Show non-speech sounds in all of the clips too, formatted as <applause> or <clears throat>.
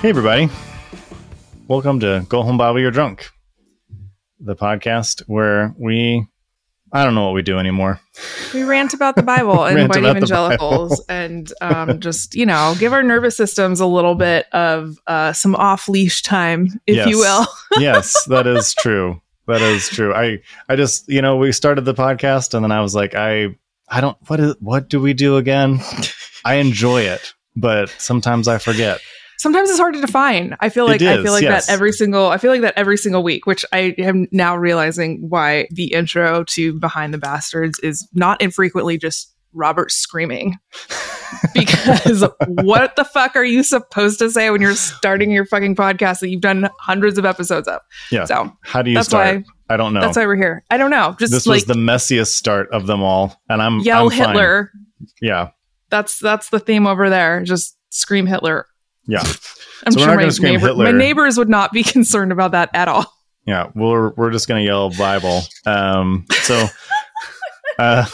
Hey, everybody. Welcome to Go Home Bible You're Drunk, the podcast where we, I don't know what we do anymore. We rant about the Bible <laughs> and white evangelicals <laughs> and um, just, you know, give our nervous systems a little bit of uh, some off leash time, if Yes. you will. <laughs> yes, that is true. That is true. I, I just, you know, we started the podcast and then I was like, I, I don't, what is, what do we do again? I enjoy it, but sometimes I forget. Sometimes it's hard to define. I feel like I feel like yes. that every single I feel like that every single week, which I am now realizing why the intro to Behind the Bastards is not infrequently just Robert screaming. <laughs> because what the fuck are you supposed to say when you're starting your fucking podcast that you've done hundreds of episodes of? Yeah. So How do you that's start? why I don't know. that's why we're here. I don't know. Just this like was the messiest start of them all, and I'm yell I'm fine. Hitler. Yeah, That's that's the theme over there. Just scream Hitler. Yeah, <laughs> I'm So we're sure my, neighbor- Hitler. my neighbors would not be <laughs> concerned about that at all. yeah. We're we're just gonna yell Bible. Um, so, <laughs> uh,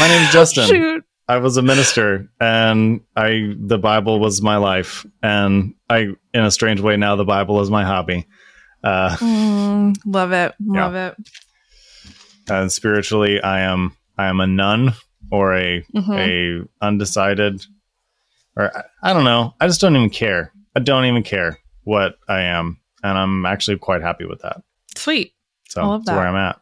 my name's Justin. Shoot. I was a minister, and I the Bible was my life, and I, in a strange way, now the Bible is my hobby. Uh, Mm, love it. Love it. and spiritually, I am I am a nun or a Mhm. a undecided or I, I don't know i just don't even care i don't even care what i am and i'm actually quite happy with that Sweet. so I love that's where i'm at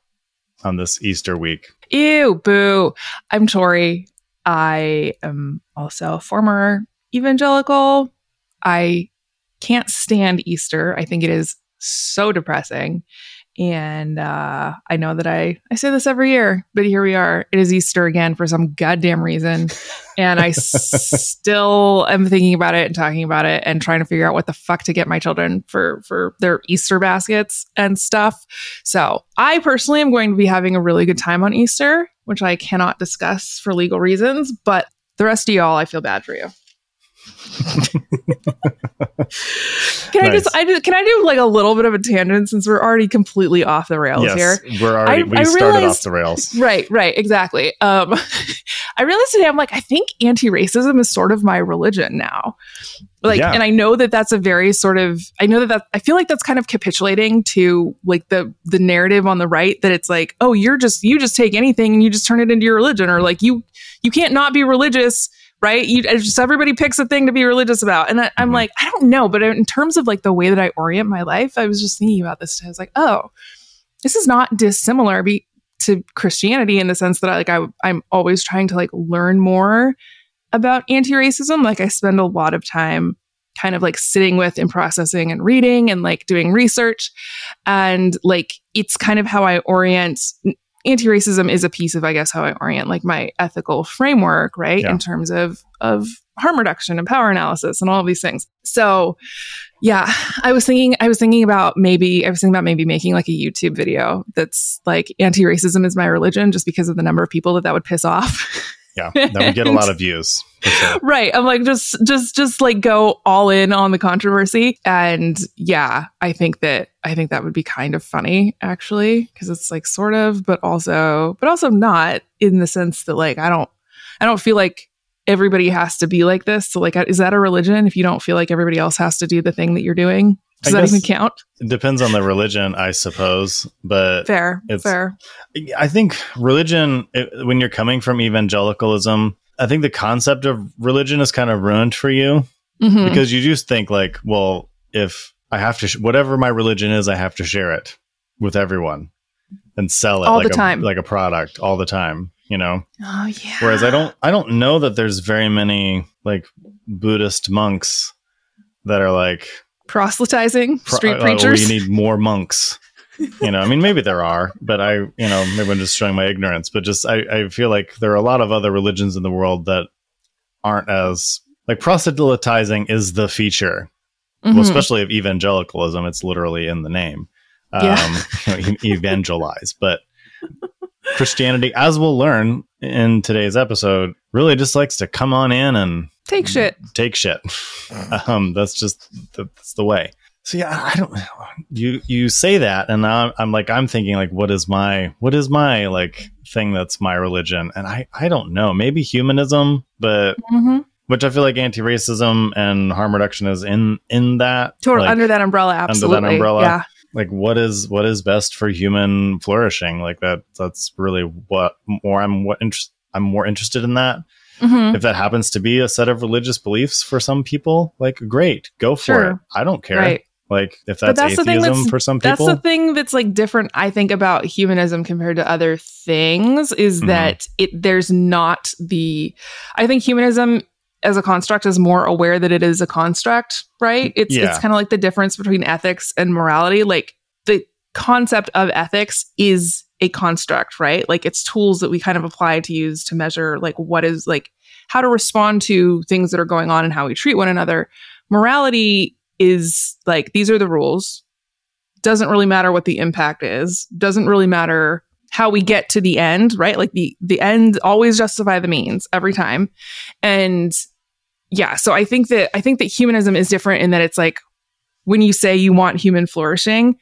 on this easter week Ew, boo. I'm Tori. I am also a former evangelical. I can't stand Easter. I think it is so depressing. And uh, I know that I, I say this every year, but here we are. It is Easter again for some goddamn reason. And I s- <laughs> still am thinking about it and talking about it and trying to figure out what the fuck to get my children for for their Easter baskets and stuff. So I personally am going to be having a really good time on Easter, which I cannot discuss for legal reasons, but the rest of y'all, I feel bad for you. Can I just I can I do like a little bit of a tangent since we're already completely off the rails yes here? we're already I- we I started off the rails Right, right, exactly. Um, <laughs> I realized today, I'm like, I think anti-racism is sort of my religion now. Like, Yeah. and I know that that's a very sort of, I know that that I feel like that's kind of capitulating to like the the narrative on the right that it's like, oh, you're just you just take anything and you just turn it into your religion, or like you you can't not be religious. Right, you just everybody picks a thing to be religious about, and I, I'm Mhm. like, I don't know, but in terms of like the way that I orient my life, I was just thinking about this. I was like, oh, this is not dissimilar be, to Christianity in the sense that I like I I'm always trying to like learn more about anti-racism. Like I spend a lot of time kind of like sitting with and processing and reading and like doing research and like it's kind of how I orient anti-racism is a piece of I guess how I orient like my ethical framework, right? Yeah. In terms of of harm reduction and power analysis and all of these things. So yeah, I was thinking I was thinking about maybe I was thinking about maybe making like a YouTube video that's like anti-racism is my religion just because of the number of people that that would piss off. <laughs> yeah that would get a lot of views sure. <laughs> right. I'm like just just just like go all in on the controversy and yeah, I think that I think that would be kind of funny actually because it's like sort of but also but also not in the sense that like I don't I don't feel like everybody has to be like this. So like is that a religion if you don't feel like everybody else has to do the thing that you're doing? Does that even count? It depends on the religion, I suppose. But Fair. it's- Fair. I think religion, it, when you're coming from evangelicalism, I think the concept of religion is kind of ruined for you Mhm. because you just think like, well, if I have to, sh- whatever my religion is, I have to share it with everyone and sell it All like the a, time. like a product all the time. You know, Oh yeah. whereas I don't, I don't know that there's very many like Buddhist monks that are like proselytizing pro- street uh, preachers. we need more monks. you know, I mean, maybe there are, but I, you know, maybe I'm just showing my ignorance. But just I, I feel like there are a lot of other religions in the world that aren't as like proselytizing is the feature, Mhm. well, especially of evangelicalism. It's literally in the name, um, you know, evangelize. But Christianity, as we'll learn in today's episode, really just likes to come on in and Take shit. take shit. <laughs> um, that's just that's the way. So yeah, I don't. You you say that, and I'm, I'm like I'm thinking like, what is my what is my like thing that's my religion? And I I don't know. Maybe humanism, but hmm which I feel like anti-racism and harm reduction is in in that Totally like, under that umbrella. Absolutely. Under that umbrella. Yeah. like what is what is best for human flourishing? Like that that's really what more I'm what interest I'm more interested in that hmm if that happens to be a set of religious beliefs for some people, like great, go for Sure. it. I don't care. Right. Like if that's, that's the atheism for some people. That's the thing that's like different, I think, about humanism compared to other things is Mhm. that it there's not the I think humanism as a construct is more aware that it is a construct, right? It's Yeah. it's kind of like the difference between ethics and morality. Like the concept of ethics is a construct, right? Like it's tools that we kind of apply to use to measure like what is like how to respond to things that are going on and how we treat one another. Morality is like these are the rules. Doesn't really matter what the impact is. Doesn't really matter how we get to the end, right? Like the the end always justify the means every time. And yeah, so I think that I think that humanism is different in that it's like when you say you want human flourishing,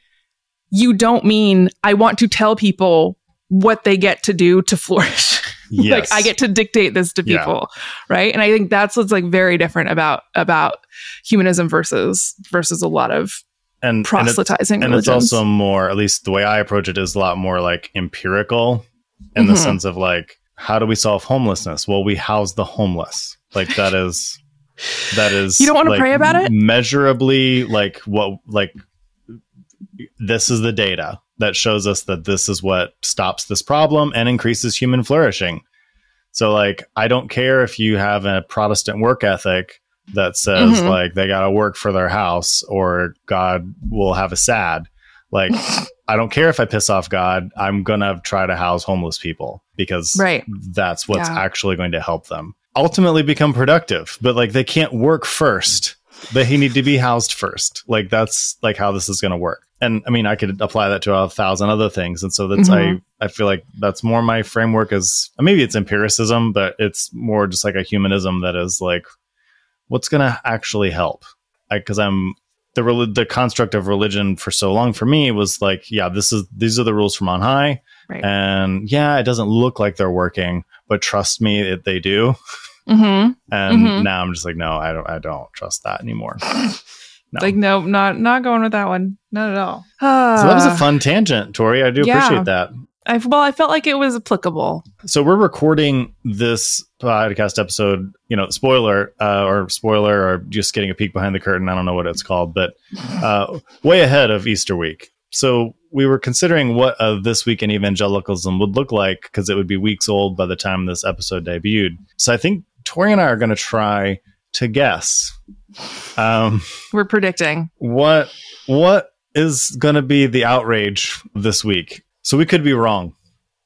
you don't mean I want to tell people what they get to do to flourish. yes. <laughs> like I get to dictate this to Yeah. people, right? And I think that's what's like very different about about humanism versus versus a lot of and and, it's, proselytizing and it's also more, at least the way I approach it, is a lot more like empirical in the Mhm. sense of like, how do we solve homelessness? Well, we house the homeless. Like that is that is You don't wanna like, pray about it? measurably like what like this is the data that shows us that this is what stops this problem and increases human flourishing. So like I don't care if you have a Protestant work ethic that says Mhm. like they got to work for their house or God will have a sad. Like <laughs> I don't care if I piss off God, I'm going to try to house homeless people because Right. that's what's Yeah. actually going to help them ultimately become productive. But like they can't work first. They need to be housed first. Like that's like how this is going to work. And I mean, I could apply that to a thousand other things. And so that's Mhm. I I feel like that's more my framework is maybe it's empiricism, but it's more just like a humanism that is like what's going to actually help. Because I'm the the construct of religion for so long for me was like, yeah, this is these are the rules from on high, Right. and yeah, it doesn't look like they're working, but trust me, it, they do. <laughs> hmm And Mhm. now I'm just like, no, I don't, I don't trust that anymore. <laughs> No. Like no, not not going with that one. Not at all. so that was a Ah. fun tangent, Tori. I do Yeah. appreciate that. I well, I felt like it was applicable. So we're recording this podcast episode, you know, spoiler uh, or spoiler or just getting a peek behind the curtain. I don't know what it's called, but uh, way ahead of Easter week. So we were considering what uh, this week in evangelicalism would look like because it would be weeks old by the time this episode debuted. So I think Tori and I are going to try to guess um, We're predicting. what what is going to be the outrage this week. So we could be wrong.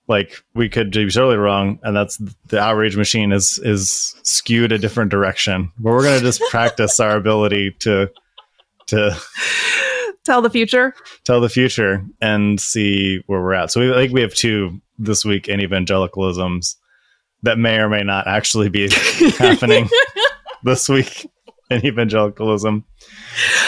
Like we could be totally wrong, and that's the outrage machine is is skewed a different direction. But we're gonna just practice our ability to to Tell the future. tell the future and see where we're at. So we like we have two this week in evangelicalisms that may or may not actually be <laughs> happening this week in evangelicalism.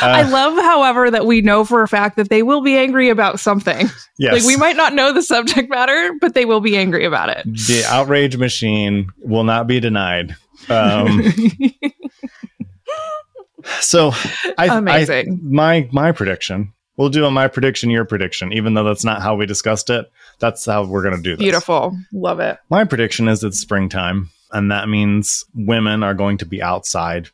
I Uh, love, however, that we know for a fact that they will be angry about something. yes. Like we might not know the subject matter, but they will be angry about it. the outrage machine will not be denied. Um, <laughs> So I, I Amazing. my my prediction. We'll do a my prediction, your prediction, even though that's not how we discussed it. That's how we're gonna do this. Beautiful. Love it. My prediction is it's springtime, and that means women are going to be outside,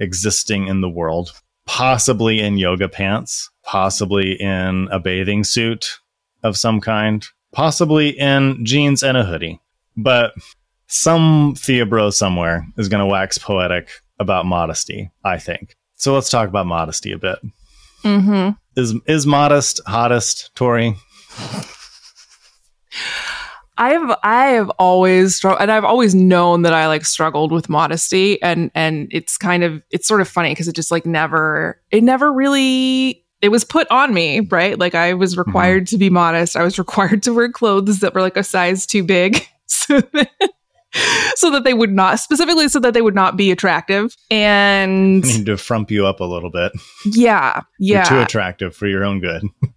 existing in the world, possibly in yoga pants, possibly in a bathing suit of some kind, possibly in jeans and a hoodie. But some Theobro somewhere is going to wax poetic about modesty, I think. So let's talk about modesty a bit. Mm-hmm. Is is modest hottest, Tori? I've I have always struggled, and I've always known that I like struggled with modesty, and and it's kind of it's sort of funny because it just like never it never really it was put on me, right? Like I was required mm-hmm. to be modest. I was <laughs> required to wear clothes that were like a size too big, <laughs> so that, <laughs> so that they would not specifically so that they would not be attractive. And I need to frump you up a little bit. yeah, You're too attractive for your own good. <laughs>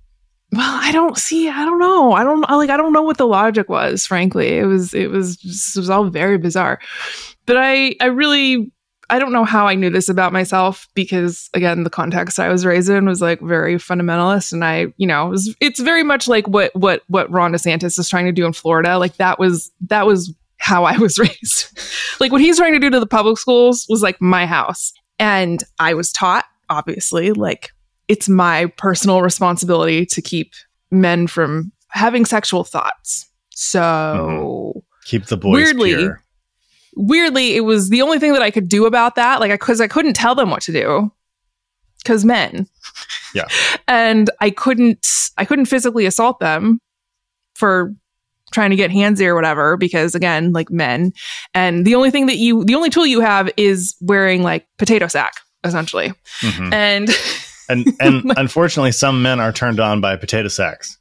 Well, I don't see. I don't know. I don't like. I don't know what the logic was. Frankly, it was. It was. Just, it was all very bizarre. But I. I really. I don't know how I knew this about myself because again, the context I was raised in was like very fundamentalist, and I, you know, it was, it's very much like what what what Ron DeSantis is trying to do in Florida. Like that was that was how I was <laughs> raised. like what he's trying to do to the public schools was like my house, and I was taught obviously like it's my personal responsibility to keep men from having sexual thoughts. So mm-hmm. Keep the boys Weirdly, pure. weirdly, it was the only thing that I could do about that. Like, I because I, couldn't tell them what to do, because men. Yeah. <laughs> and I couldn't, I couldn't physically assault them for trying to get handsy or whatever, because again, like men. And the only thing that you, the only tool you have is wearing like potato sack, essentially. Mhm. <laughs> And And <laughs> and unfortunately, some men are turned on by potato sacks.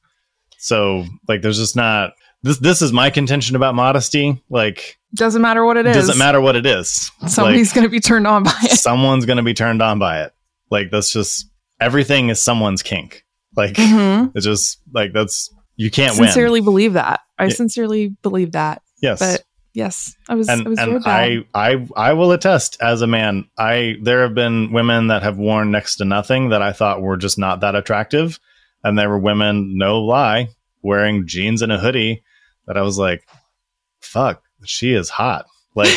So like, there's just not this. This is my contention about modesty. Like, doesn't matter what it is. doesn't matter what it is. Somebody's going to be turned on by it. someone's going to be turned on by it. Like that's just everything is someone's kink. Like Mhm. it's just like that's you can't sincerely win. believe that. I Yeah. sincerely believe that. Yes. But yes, I was. I and was and. I, I I will attest as a man, I there have been women that have worn next to nothing that I thought were just not that attractive, and there were women, no lie, wearing jeans and a hoodie that I was like, fuck, she is hot. Like,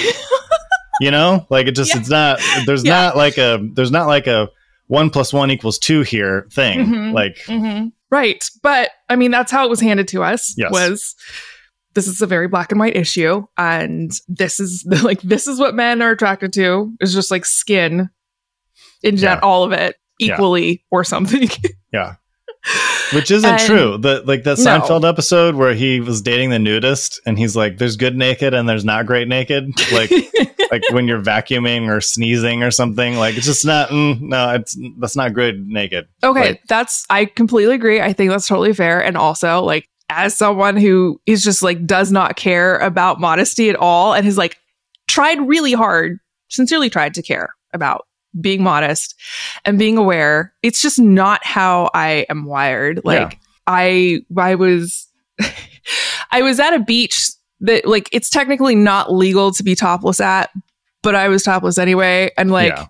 <laughs> you know, like it just Yeah. it's not there's Yeah. not like a there's not like a one plus one equals two here thing. Mhm. Like, Mhm. Right, but I mean that's how it was handed to us. Yes. Was this is a very black and white issue, and this is <laughs> like this is what men are attracted to is just like skin, in gen- all of it Yeah. equally or something. <laughs> yeah. Which isn't And- true. The like that No. Seinfeld episode where he was dating the nudist and he's like, There's good naked and there's not great naked. <laughs> Like like when you're vacuuming or sneezing or something. Like it's just not mm, no, it's that's not good naked. Okay, Like- that's I completely agree. I think that's totally fair. And also, like, as someone who is just like does not care about modesty at all and has like tried really hard, sincerely tried to care about being modest and being aware, it's just not how I am wired. Like I I was <laughs> I was at a beach that like it's technically not legal to be topless at, but I was topless anyway. And like Yeah.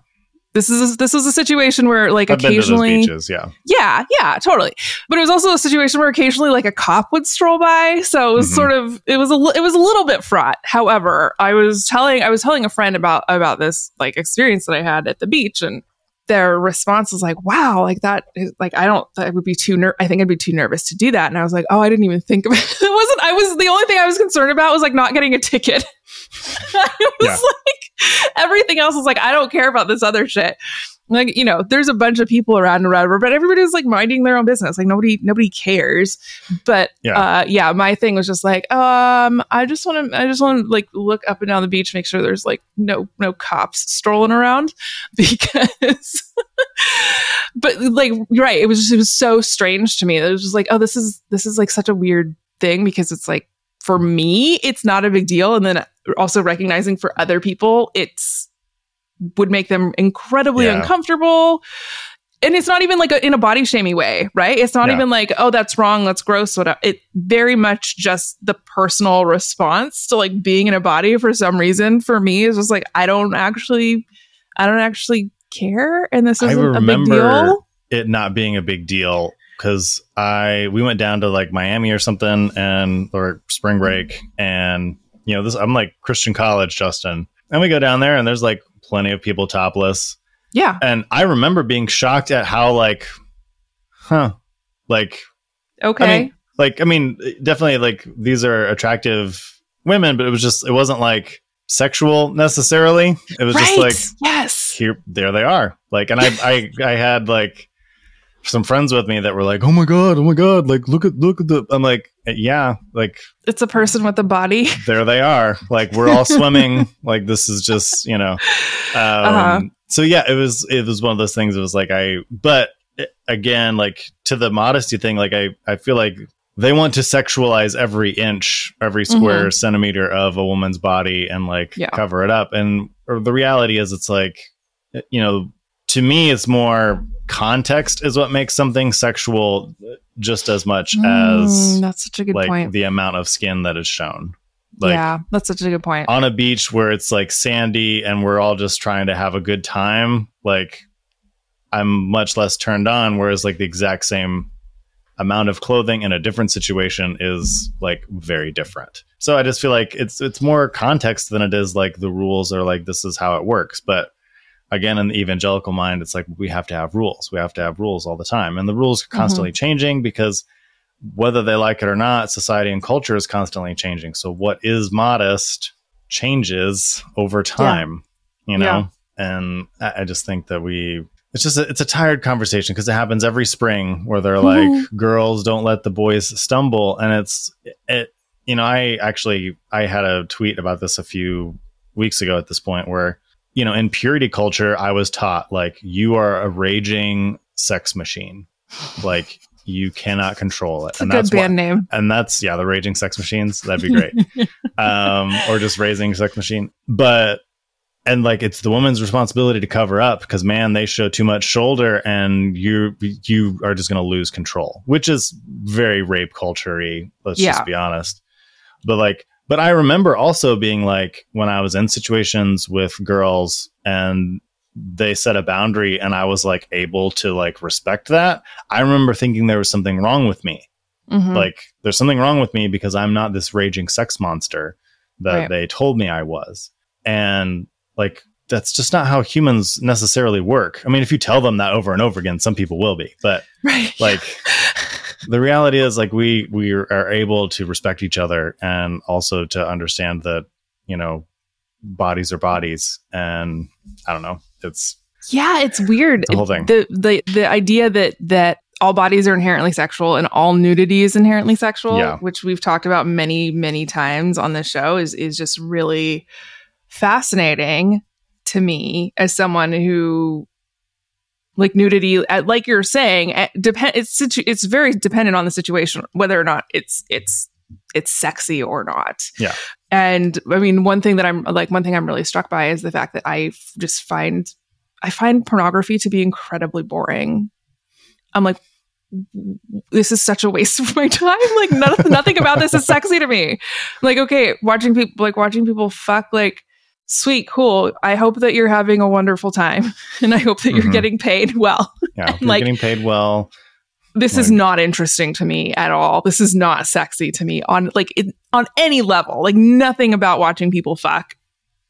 this is this was a situation where like I've been to those occasionally beaches, yeah. yeah, yeah, totally. But it was also a situation where occasionally like a cop would stroll by, so it was Mhm. sort of it was a it was a little bit fraught. However, I was telling I was telling a friend about about this like experience that I had at the beach and their response was like, "Wow, like that is like I don't I would be too ner- I think I'd be too nervous to do that." And I was like, "Oh, I didn't even think of <laughs> it. it wasn't I was the only thing I was concerned about was like not getting a ticket." <laughs> I was Yeah. like everything else was like I don't care about this other shit like you know there's a bunch of people around and whatever but everybody's like minding their own business. Like nobody nobody cares. But Yeah. uh yeah my thing was just like um i just want to i just want to like look up and down the beach make sure there's like no no cops strolling around <laughs> because <laughs> but like right it was just it was so strange to me it was just like oh this is this is like such a weird thing because it's like for me it's not a big deal. And then also recognizing for other people it's would make them incredibly Yeah. uncomfortable and it's not even like a, in a body shaming way right it's not Yeah. even like oh that's wrong that's gross whatever it very much just the personal response to like being in a body for some reason for me is just like i don't actually i don't actually care and this I isn't a big remember deal. it not being a big deal because I we went down to like Miami or something and or spring break and you know this I'm like Christian college Justin and we go down there and there's like plenty of people topless Yeah. and I remember being shocked at how like huh like Okay. I mean like I mean definitely like these are attractive women but it was just it wasn't like sexual necessarily it was right. just like yes. here there they are like and i i i had like some friends with me that were like oh my god oh my god like look at look at the i'm like yeah like It's a person with a body. <laughs> there they are like we're all swimming <laughs> like this is just you know um Uh-huh. so yeah it was it was one of those things it was like i but eh, again like to the modesty thing like i i feel like they want to sexualize every inch every square centimeter of a woman's body and like Mm-hmm. Yeah. cover it up and or the reality is it's like eh, you know to me it's more context is what makes something sexual just as much Mm, as that's such a good like point. the amount of skin that is shown like yeah, that's such a good point. on a beach where it's like sandy and we're all just trying to have a good time like i'm much less turned on whereas like the exact same amount of clothing in a different situation is like very different so i just feel like it's it's more context than it is like the rules are like this is how it works but again in the evangelical mind it's like we have to have rules. We have to have rules all the time. And the rules are constantly changing because whether they like it or not society and culture is constantly changing. So what is modest changes over time you know? And I, I just think that we it's just a, it's a tired conversation because it happens every spring where they're like Mhm. girls don't let the boys stumble. And it's it you know i actually i had a tweet about this a few weeks ago at this point where you know in purity culture i was taught like you are a raging sex machine. Like you cannot control it. It's a good why- band name. and that's yeah the raging sex machines that'd be <laughs> great. Um or just raising sex machine. But and like it's the woman's responsibility to cover up because man they show too much shoulder and you you are just going to lose control which is very rape culture let's Yeah. just be honest. But like but i remember also being like when i was in situations with girls and they set a boundary and i was like able to like respect that i remember thinking there was something wrong with me Mhm. like there's something wrong with me because i'm not this raging sex monster that Right. they told me i was and like that's just not how humans necessarily work i mean if you tell them that over and over again some people will be but <laughs> right. like <laughs> the reality is like we we are able to respect each other and also to understand that you know bodies are bodies and i don't know it's Yeah, it's weird. The whole thing. The the the idea that that all bodies are inherently sexual and all nudity is inherently sexual, Yeah. which we've talked about many many times on this show, is is just really fascinating to me as someone who like nudity uh, like you're saying uh, depend it's situ- it's very dependent on the situation whether or not it's it's it's sexy or not. Yeah. and i mean one thing that i'm like one thing i'm really struck by is the fact that i f- just find i find pornography to be incredibly boring. I'm like this is such a waste of my <laughs> time. Like nothing, nothing about this is sexy to me. Like okay watching people like watching people fuck like sweet cool. I hope that you're having a wonderful time <laughs> and i hope that you're Mhm. getting paid well. Yeah <laughs> you're Like- getting paid well. this is not interesting to me at all. This is not sexy to me on like it, on any level. Like nothing about watching people fuck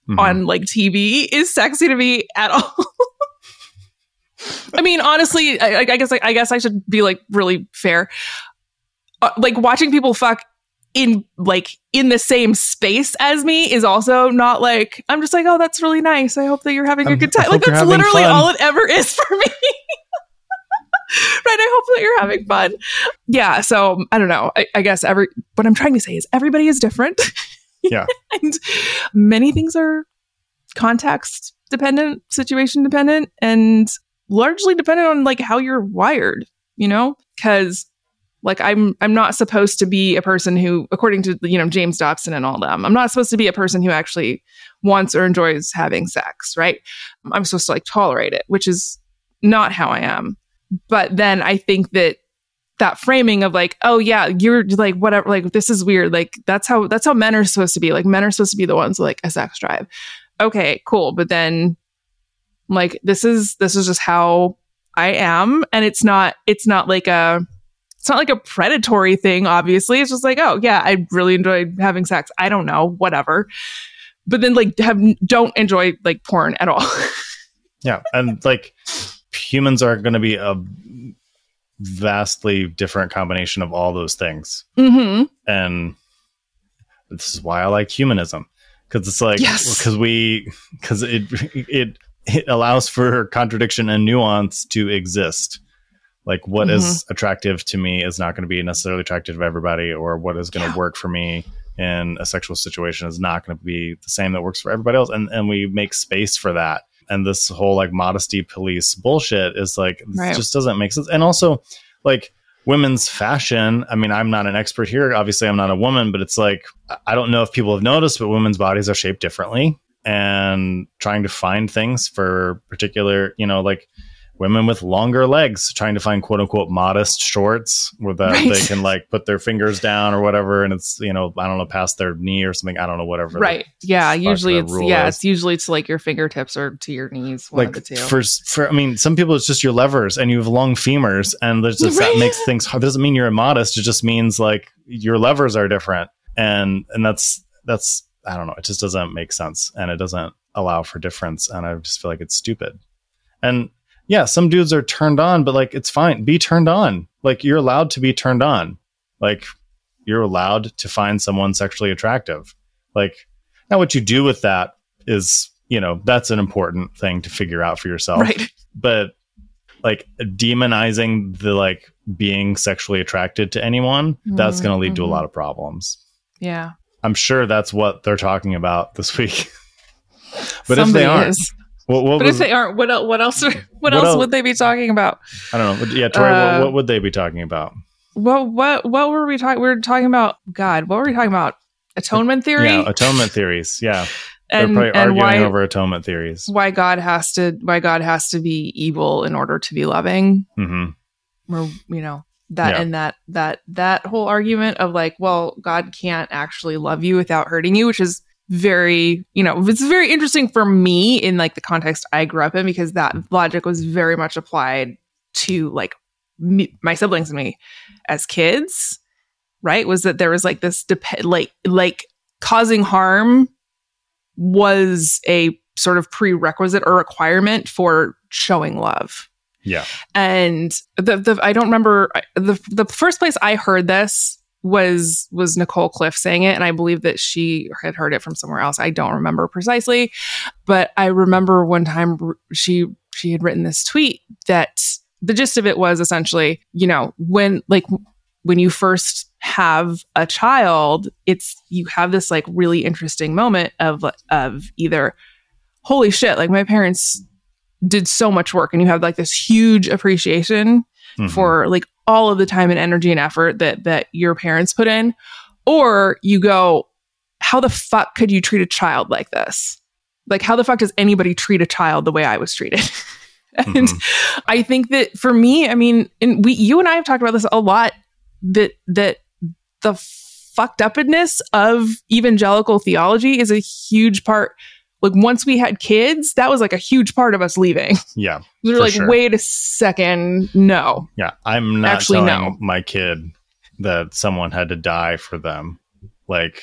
mhm. on like tv is sexy to me at all. <laughs> I mean honestly i, I guess I, guess i should be like really fair. Uh, like watching people fuck in like in the same space as me is also not like i'm just like oh that's really nice. I hope that you're having a good time. Like that's literally fun. all it ever is for me. <laughs> Right? I hope that you're having fun. Yeah so i don't know. I, I guess every what i'm trying to say is everybody is different. <laughs> Yeah. and many things are context dependent situation dependent and largely dependent on like how you're wired you know? Because like i'm i'm not supposed to be a person who according to you know james dobson and all them i'm not supposed to be a person who actually wants or enjoys having sex right? I'm supposed to like tolerate it which is not how i am. But then i think that that framing of like oh yeah you're like whatever like this is weird. Like that's how that's how men are supposed to be. Like men are supposed to be the ones with, like a sex drive. Okay cool. But then like this is this is just how I am. And it's not it's not like a it's not like a predatory thing obviously it's just like oh yeah I really enjoy having sex I don't know whatever but then like have don't enjoy like porn at all <laughs> yeah and like humans are going to be a vastly different combination of all those things mm-hmm. and this is why I like humanism because it's like because Yes. we because it it it allows for contradiction and nuance to exist. Like what is Mm-hmm. attractive to me is not going to be necessarily attractive to everybody, or what is going to Yeah. work for me in a sexual situation is not going to be the same that works for everybody else. And and we make space for that. And this whole like modesty police bullshit is like Right. just doesn't make sense. And also like women's fashion. I mean, I'm not an expert here. Obviously, I'm not a woman, but it's like I don't know if people have noticed, but women's bodies are shaped differently. And trying to find things for particular, you know, like women with longer legs, trying to find quote unquote modest shorts where that Right. they can like put their fingers down or whatever, and it's you know I don't know past their knee or something. I don't know whatever. right yeah usually it's yeah is. it's usually to like your fingertips or to your knees one like the two for for I mean, some people it's just your levers and you have long femurs, and there's just that makes things hard. It doesn't mean you're immodest. It just means like your levers are different, and and that's that's I don't know. It just doesn't make sense, and it doesn't allow for difference, and I just feel like it's stupid. And yeah, some dudes are turned on, but like it's fine. Be turned on. Like you're allowed to be turned on. Like you're allowed to find someone sexually attractive. Like now, what you do with that is you know that's an important thing to figure out for yourself right but like demonizing the like being sexually attracted to anyone that's going to lead to a Mhm. lot of problems yeah i'm sure that's what they're talking about this week <laughs> but if they aren't is. What, what but was, if they aren't what el- what else <laughs> what, What else el- would they be talking about? I don't know. Yeah tori Uh, what, what would they be talking about? Well, what what were we talking we were talking about god what were we talking about? Atonement theory? Yeah atonement theories yeah. They're probably and arguing why over atonement theories. why god has to why god has to be evil in order to be loving. Hmm or you know that Yeah. and that that that whole argument of like well god can't actually love you without hurting you which is very you know it's very interesting for me in like the context i grew up in because that logic was very much applied to like me, my siblings and me as kids right? Was that there was like this dep- like like causing harm was a sort of prerequisite or requirement for showing love. Yeah. And the the I don't remember the the first place I heard this was was Nicole Cliffe saying it and I believe that she had heard it from somewhere else. I don't remember precisely, but I remember one time she she had written this tweet that the gist of it was essentially, you know, when like when you first have a child, it's you have this like really interesting moment of of either holy shit, like my parents did so much work and you have like this huge appreciation Mhm. for like all of the time and energy and effort that that your parents put in or you go how the fuck could you treat a child like this like how the fuck does anybody treat a child the way i was treated <laughs> and Mhm. i think that for me i mean and we you and i have talked about this a lot that that the fucked upness of evangelical theology is a huge part like once we had kids that was like a huge part of us leaving <laughs> yeah we were like sure. wait a second no Yeah, I'm not Actually, no. my kid that someone had to die for them. Like,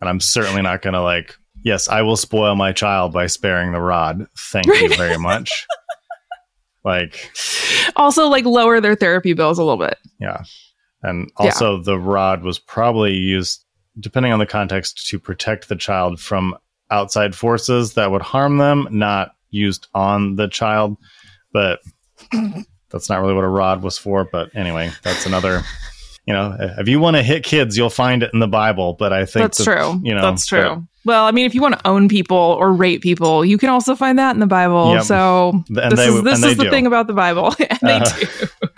and I'm certainly not going to like. Yes, I will spoil my child by sparing the rod. Thank you <laughs> very much. like, also like lower their therapy bills a little bit yeah, and also the rod was probably used, depending on the context, to protect the child from outside forces that would harm them, not used on the child. But <clears throat> that's not really what a rod was for. But anyway, that's another. You know, if you want to hit kids, you'll find it in the Bible. But I think that's that, true You know, that's true well i mean if you want to own people or rape people you can also find that in the bible Yep. so and this they is this is the do. thing about the bible <laughs> and they Uh, do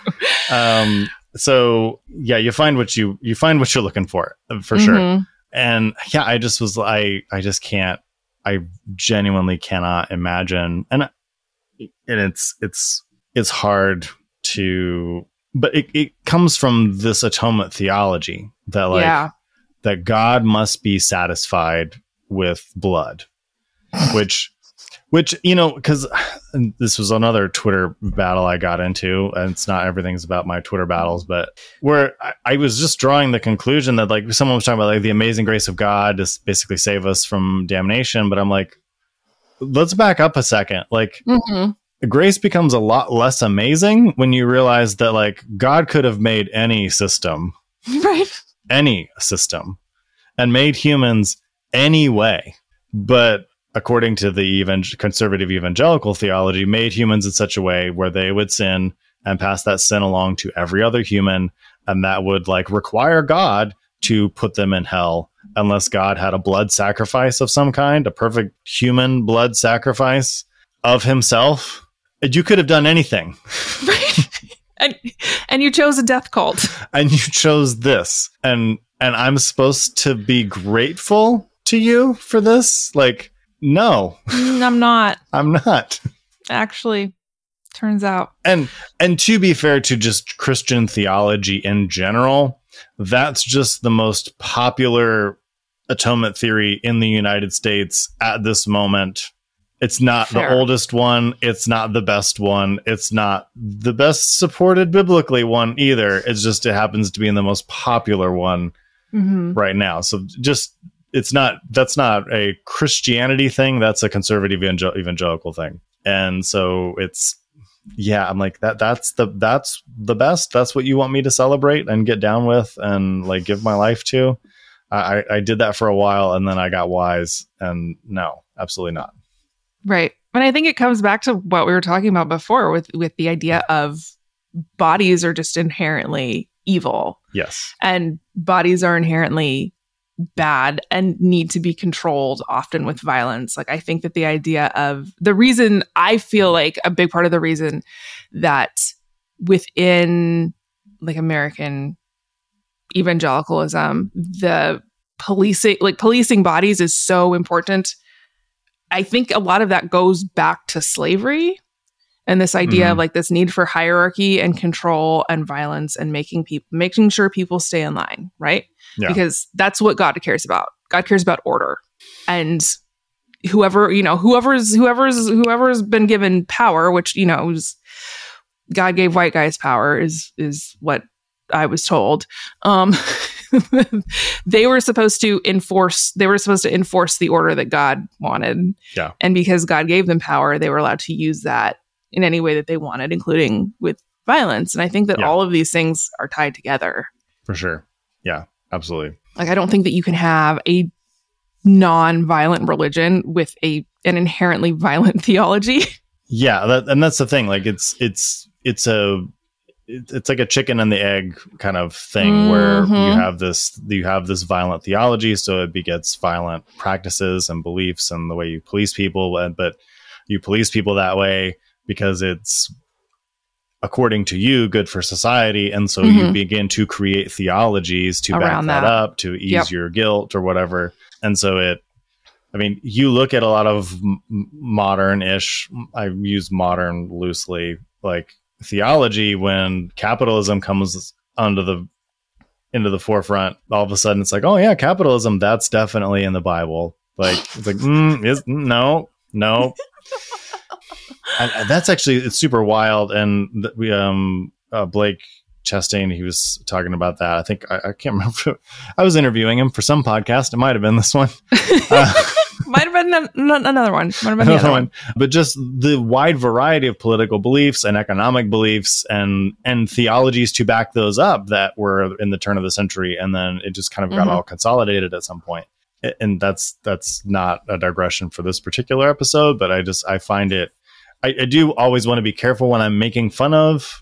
<laughs> um, so yeah, you find what you you find what you're looking for for sure. Mhm. and yeah i just was i i just can't i genuinely cannot imagine and and it's it's it's hard to but it, it comes from this atonement theology that like yeah. that god must be satisfied with blood which Which, you know, because this was another Twitter battle I got into, and it's not everything's about my Twitter battles, but where I, I was just drawing the conclusion that like someone was talking about like the amazing grace of God to basically save us from damnation. But I'm like, let's back up a second. Like, Mm-hmm. grace becomes a lot less amazing when you realize that like God could have made any system, <laughs> Right. any system, and made humans anyway. But according to the even conservative evangelical theology, made humans in such a way where they would sin and pass that sin along to every other human, and that would like require God to put them in hell unless God had a blood sacrifice of some kind, a perfect human blood sacrifice of himself. You could have done anything. <laughs> Right. and and you chose a death cult. and you chose this and and i'm supposed to be grateful to you for this like no Mm, I'm not <laughs> i'm not actually. Turns out. and and to be fair to just christian theology in general that's just the most popular atonement theory in the united states at this moment it's not Fair. the oldest one it's not the best one it's not the best supported biblically one either it's just it happens to be in the most popular one Mm-hmm. right now. So just it's not that's not a Christianity thing. That's a conservative evangel- evangelical thing. And so it's yeah, I'm like that. That's the that's the best. That's what you want me to celebrate and get down with and like give my life to. I, I- I did that for a while and then I got wise and no, absolutely not. Right. And I think it comes back to what we were talking about before with with the idea of bodies are just inherently evil Yes. and bodies are inherently bad and need to be controlled often with violence. Like I think that the idea of the reason I feel like a big part of the reason that within like American evangelicalism, the policing like policing bodies is so important. I think a lot of that goes back to slavery and this idea of Mhm. like this need for hierarchy and control and violence and making people making sure people stay in line, right? Yeah. Because that's what God cares about. God cares about order. And whoever, you know, whoever's whoever's whoever's been given power, which, you know, is God gave white guys power is is what I was told. Um <laughs> they were supposed to enforce they were supposed to enforce the order that God wanted. Yeah. And because God gave them power, they were allowed to use that in any way that they wanted, including with violence. And I think that Yeah. all of these things are tied together. For sure. Yeah, absolutely. Like I don't think that you can have a non-violent religion with a an inherently violent <laughs> theology. Yeah, that, and that's the thing. Like it's it's it's a it's like a chicken and the egg kind of thing where you Mhm. have this you have this violent theology, so it begets violent practices and beliefs and the way you police people. and- But you police people that way because it's according to you good for society, and so you Mhm. begin to create theologies to Around back that, that. up to ease Yep. your guilt or whatever. And so it I mean, you look at a lot of m- modern-ish. I use modern loosely, like theology. When capitalism comes under the into the forefront, all of a sudden it's like, oh yeah, capitalism. That's definitely in the Bible. Like it's like, mm, is no, no. <laughs> and, that's actually it's super wild. And th- we um uh, Blake Chastain, he was talking about that. I think I, I can't remember. <laughs> I was interviewing him for some podcast. It might have been this one. <laughs> Uh, Might have been an- an- another one. Might have been another one. one. But just the wide variety of political beliefs and economic beliefs and and theologies to back those up that were in the turn of the century, and then it just kind of got Mhm. all consolidated at some point. And that's that's not a digression for this particular episode, but I just I find it. I, I do always want to be careful when I'm making fun of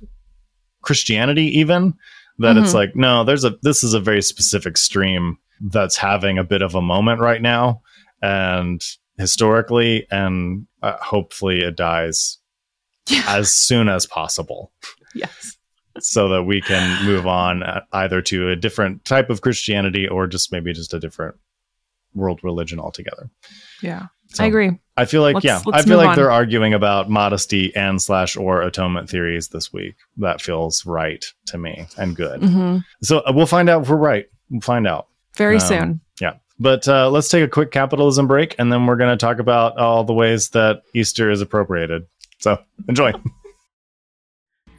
Christianity, even that it's Mhm. like no, there's a this is a very specific stream that's having a bit of a moment right now and historically and uh, hopefully it dies Yeah. <laughs> as soon as possible Yes. so that we can move on uh, either to a different type of christianity or just maybe just a different world religion altogether Yeah. So I agree. i feel like Let's- yeah let's i feel like on. they're arguing about modesty and slash or atonement theories this week that feels right to me and good hmm so uh, we'll find out if we're right we'll find out Very Um, soon. Yeah. But uh, let's take a quick capitalism break, and then we're going to talk about all the ways that Easter is appropriated. So enjoy. <laughs>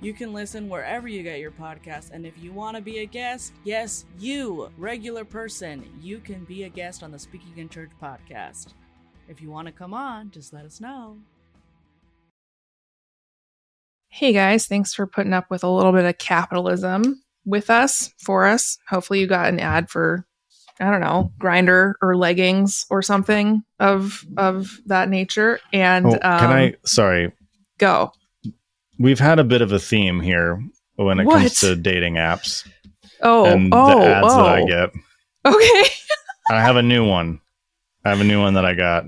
You can listen wherever you get your podcast, and if you want to be a guest, yes, you, regular person, you can be a guest on the Speaking in Church podcast. If you want to come on, just let us know. Hey guys, thanks for putting up with a little bit of capitalism with us for us. Hopefully, you got an ad for I don't know Grindr or leggings or something of of that nature. And Oh, um, can I? Sorry, go? We've had a bit of a theme here when it What? comes to dating apps Oh, and oh, the ads oh. that I oh. get. Okay. <laughs> I have a new one. I have a new one that I got.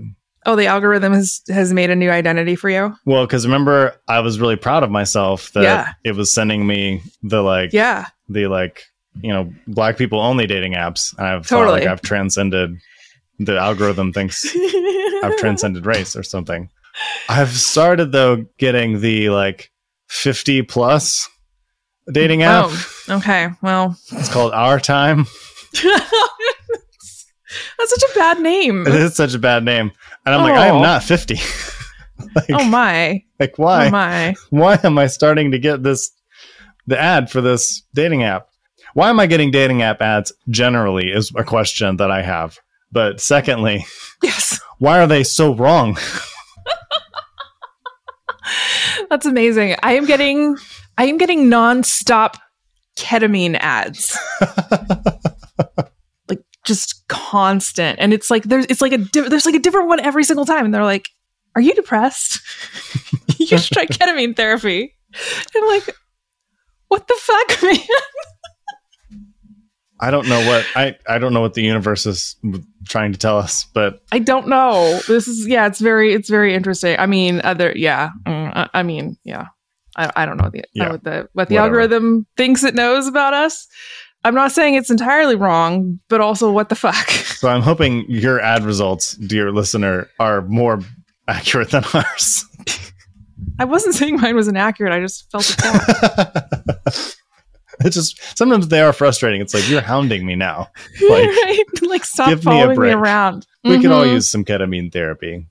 Oh, the algorithm has has made a new identity for you. Well, because remember, I was really proud of myself that Yeah. it was sending me the like Yeah. the like you know black people only dating apps. And I've thought Totally. like I've transcended the algorithm thinks I've <laughs> transcended race or something. I've started though getting the like 50 plus dating oh, app. Oh, okay. Well, It's called Our Time. <laughs> that's such a bad name. It is such a bad name. And I'm like, I Oh. am not 50. <laughs> like, Oh my. like why? Oh my. <laughs> why am I starting to get this the ad for this dating app? Why am I getting dating app ads generally is a question that I have. But secondly, Yes. why are they so wrong? <laughs> That's amazing. I am getting I am getting nonstop ketamine ads. <laughs> like just constant. And it's like there's it's like a di- there's like a different one every single time and they're like, "Are you depressed? <laughs> you should try ketamine therapy." And I'm like, "What the fuck, man?" I don't know what I, I don't know what the universe is trying to tell us, but I don't know. This is yeah, it's very it's very interesting. I mean, other yeah, mm, I, I mean, yeah. I, I don't know what the, Yeah. what the what the Whatever. algorithm thinks it knows about us. I'm not saying it's entirely wrong, but also what the fuck. <laughs> so I'm hoping your ad results, dear listener, are more accurate than <laughs> ours. I wasn't saying mine was inaccurate. I just felt attacked. <laughs> <laughs> it's just sometimes they are frustrating. It's like you're hounding me now. Like, <laughs> right? Like <laughs> stop me following me, break. around. We can all Mhm. use some ketamine therapy.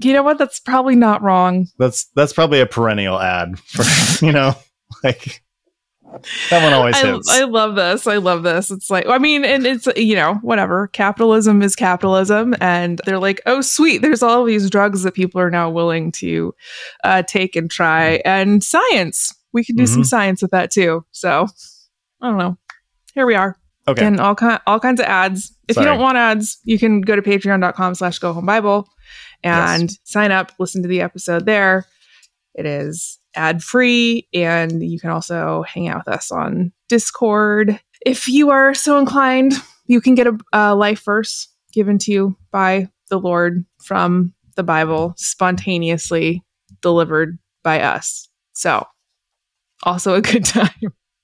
You know what? That's probably not wrong. That's that's probably a perennial ad for you know, like that one always I, hits. I love this. I love this. It's like, I mean, and it's, you know, whatever. Capitalism is capitalism. And they're like, oh, sweet. There's all these drugs that people are now willing to uh, take and try. And science. We could do some Mhm. science with that too. So I don't know. Here we are. okay. And all, ki- all kinds of ads. If Sorry. you don't want ads, you can go to patreon.com slash go home Bible and sign up, listen to the episode there. It is ad free, and you can also hang out with us on Discord. If you are so inclined, you can get a, a life verse given to you by the Lord from the Bible, spontaneously delivered by us. So, also a good <laughs> time.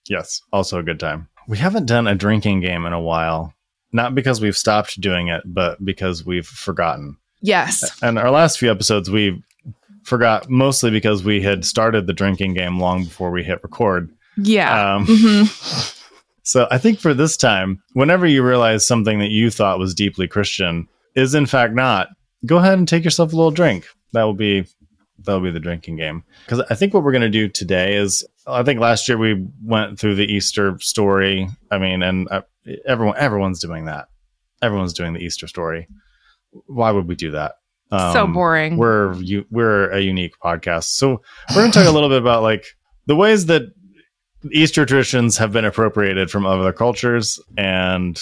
yes, also a good time. We haven't done a drinking game in a while. Not because we've stopped doing it, but because we've forgotten. Yes. And our last few episodes we forgot mostly because we had started the drinking game long before we hit record. Yeah. Um, Mhm. <laughs> So I think for this time, whenever you realize something that you thought was deeply Christian is in fact not, go ahead and take yourself a little drink. That will be that will be the drinking game. Because I think what we're going to do today is, I think last year we went through the Easter story. I mean, and uh, everyone everyone's doing that. Everyone's doing the Easter story. Why would we do that? so Um, boring. we're you we're a unique podcast so we're going to talk a little bit about like the ways that easter traditions have been appropriated from other cultures and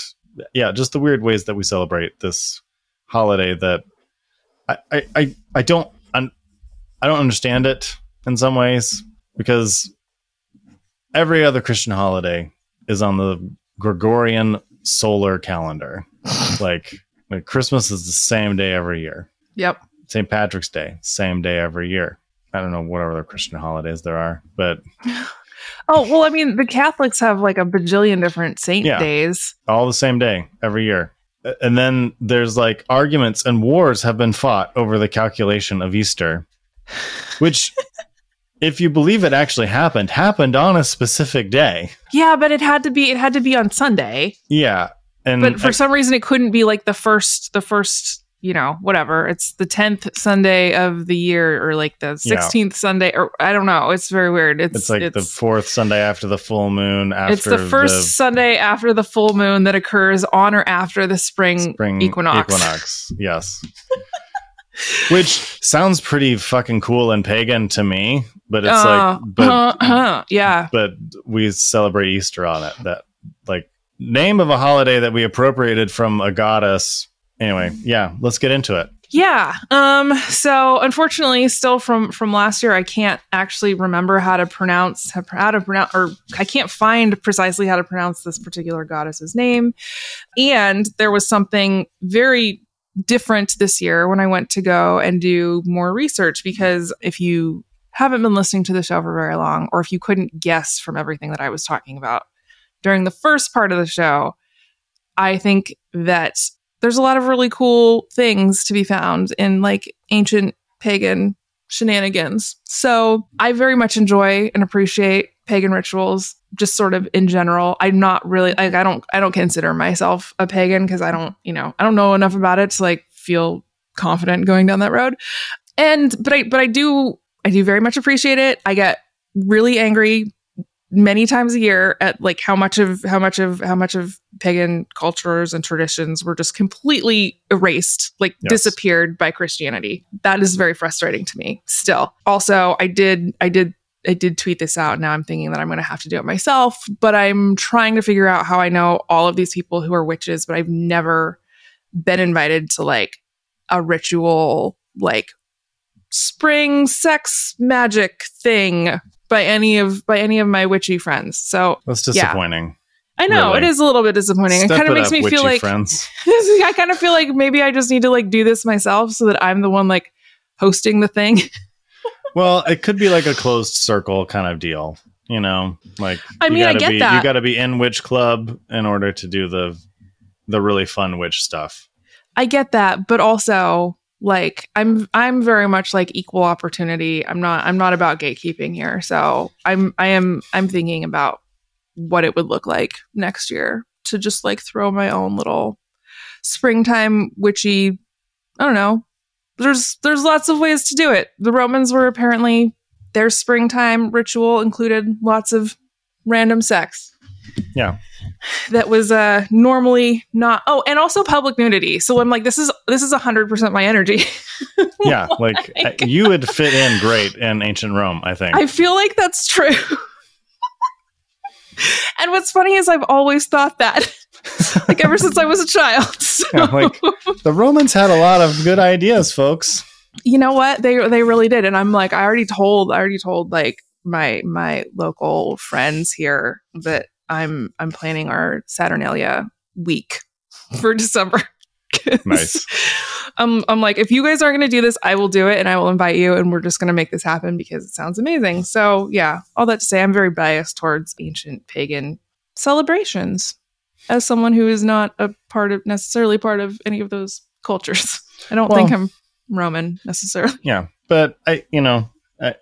yeah just the weird ways that we celebrate this holiday that i i i, don't i don't understand it in some ways because every other christian holiday is on the gregorian solar calendar <laughs> like, like christmas is the same day every year yep. St. Patrick's Day, same day every year. I don't know what other Christian holidays there are, but Oh, well, I mean, the Catholics have like a bajillion different saint Yeah. days. all the same day every year. And then there's like arguments and wars have been fought over the calculation of Easter, which, if you believe it actually happened, happened on a specific day. Yeah, but it had to be it had to be on Sunday. Yeah. And But for I- some reason it couldn't be like the first the first, you know, whatever. It's the 10th Sunday of the year or like the Yeah. 16th Sunday or I don't know. It's very weird. It's it's like the fourth Sunday after the full moon, after it's the first Sunday after the full moon that occurs on or after the spring, spring equinox. equinox. Yes. <laughs> Which sounds pretty fucking cool and pagan to me, but it's Uh, like, but uh, uh, yeah. but we celebrate Easter on it. That like name of a holiday that we appropriated from a goddess. Anyway, yeah, let's get into it. Yeah. Um so unfortunately still from from last year I can't actually remember how to pronounce how, how to pronounce or I can't find precisely how to pronounce this particular goddess's name. And there was something very different this year when I went to go and do more research because if you haven't been listening to the show for very long or if you couldn't guess from everything that I was talking about during the first part of the show, I think that there's a lot of really cool things to be found in like ancient pagan shenanigans. So I very much enjoy and appreciate pagan rituals just sort of in general. I'm not really like I don't I don't consider myself a pagan because I don't, you know, I don't know enough about it to like feel confident going down that road. And but I but I do I do very much appreciate it. I get really angry many times a year at like how much of how much of how much of pagan cultures and traditions were just completely erased like Yes. disappeared by christianity. That is very frustrating to me still. Also i did i did i did tweet this out. Now i'm thinking that i'm going to have to do it myself but i'm trying to figure out how i know all of these people who are witches but i've never been invited to like a ritual like spring sex magic thing by any of by any of my witchy friends. So That's Yeah. disappointing. I know Really? it is a little bit disappointing. Step it kind of makes up, me feel like. <laughs> I kind of feel like maybe I just need to like do this myself so that I'm the one like hosting the thing. <laughs> Well, it could be like a closed circle kind of deal. You know, like I mean, I gotta get be, that. You got to be in witch club in order to do the the really fun witch stuff. I get that, but also like I'm I'm very much like equal opportunity. I'm not I'm not about gatekeeping here. So I'm I am I'm thinking about what it would look like next year to just like throw my own little springtime witchy I don't know. There's there's lots of ways to do it. The Romans were apparently their springtime ritual included lots of random sex Yeah. that was uh normally not oh and also public nudity so i'm like this is this is 100% my energy <laughs> Yeah, like <laughs> uh, you would fit in great in ancient Rome, I think. i feel like that's true <laughs> and what's funny is i've always thought that like ever since i was a child so, Yeah, like the Romans had a lot of good ideas, folks. you know what they they really did and i'm like i already told i already told like my my local friends here that i'm i'm planning our saturnalia week for <laughs> December. Nice. I'm, <laughs> um, I'm like if you guys aren't going to do this i will do it and i will invite you and we're just going to make this happen because it sounds amazing so yeah all that to say i'm very biased towards ancient pagan celebrations as someone who is not a part of necessarily part of any of those cultures i don't Well- think i'm roman necessarily Yeah, but I, you know, I,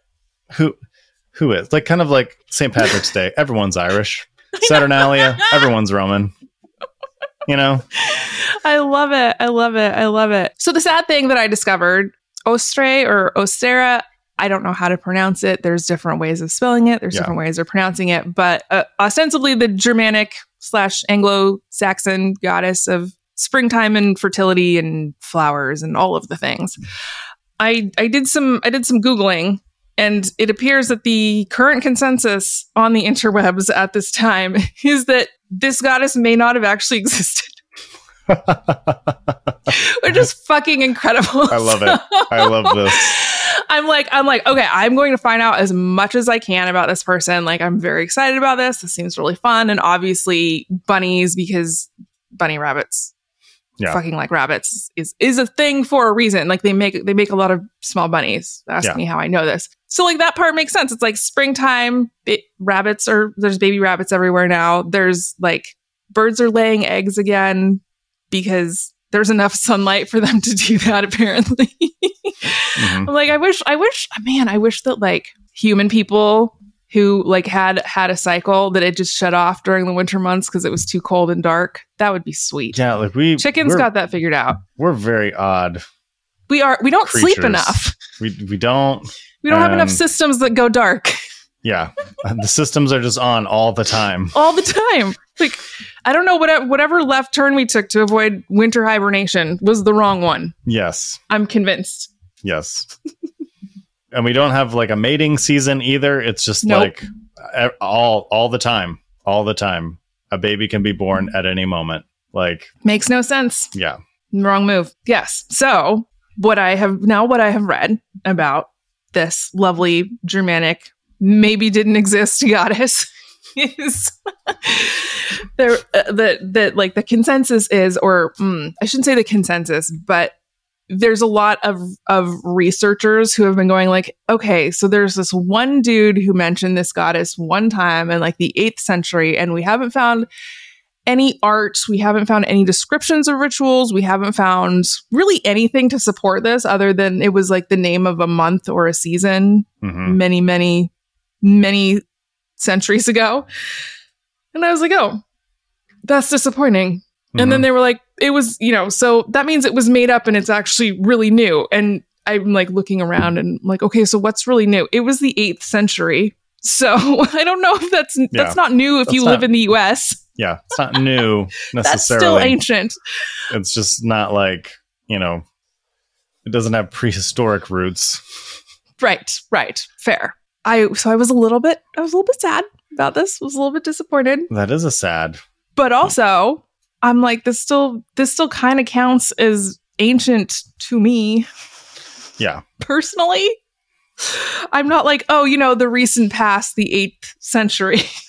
who, who is like kind of like St. Patrick's Day. Everyone's Irish. <laughs> Saturnalia. everyone's Roman. You know, I love it. I love it. I love it. So the sad thing that I discovered, Ostre or Ostera, I don't know how to pronounce it. There's different ways of spelling it. There's Yeah. different ways of pronouncing it, but uh, ostensibly the Germanic slash Anglo-Saxon goddess of springtime and fertility and flowers and all of the things. I I did some I did some googling and it appears that the current consensus on the interwebs at this time <laughs> is that this goddess may not have actually <laughs> existed <laughs> We're just fucking incredible. I love it. I love this. I'm like, I'm like, okay, I'm going to find out as much as I can about this person. Like, I'm very excited about this. This seems really fun. And obviously, bunnies, because bunny rabbits Yeah. fucking like rabbits is is a thing for a reason. Like they make they make a lot of small bunnies. Ask Yeah. me how I know this. So like that part makes sense. It's like springtime. It, rabbits are there's baby rabbits everywhere now. There's like birds are laying eggs again because there's enough <laughs> sunlight for them to do that. Apparently, Mhm. <laughs> I'm like I wish I wish man I wish that like human people who like had had a cycle that it just shut off during the winter months because it was too cold and dark. That would be sweet. Yeah, like we Chickens got that figured out. we're very odd. We are we don't sleep enough. We we don't. We don't have enough Um, systems that go dark Yeah, the systems are just on all the time. all the time. Like I don't know whatever whatever left turn we took to avoid winter hibernation was the wrong one. Yes, I'm convinced. yes. And we don't have like a mating season either. It's just Nope. like all all the time, all the time. A baby can be born at any moment. Like, Makes no sense. yeah, Wrong move. Yes. So what I have now what I have read about this lovely Germanic maybe didn't exist <laughs> goddess is <laughs> there uh, that that like the consensus is or mm, I shouldn't say the consensus but there's a lot of of researchers who have been going like okay so there's this one dude who mentioned this goddess one time in like the 8th century and we haven't found any art we haven't found any descriptions of rituals we haven't found really anything to support this other than it was like the name of a month or a season hmm many, many, many centuries ago. And I was like, oh, that's disappointing. And Mm-hmm. then they were like, it was, you know, so that means it was made up and it's actually really new. And I'm like looking around and I'm like, okay, so what's really new? It was the eighth century. So <laughs> I don't know if that's Yeah. that's not new if That's you not- live in the US. yeah, it's not <laughs> new necessarily. That's still ancient. it's just not like you know, it doesn't have prehistoric roots. Right, right. Fair. I so I was a little bit I was a little bit sad about this. Was a little bit disappointed. That is a sad. but also i'm like this still this still kind of counts as ancient to me Yeah, <laughs> personally i'm not like oh you know the recent past the 8th century <laughs>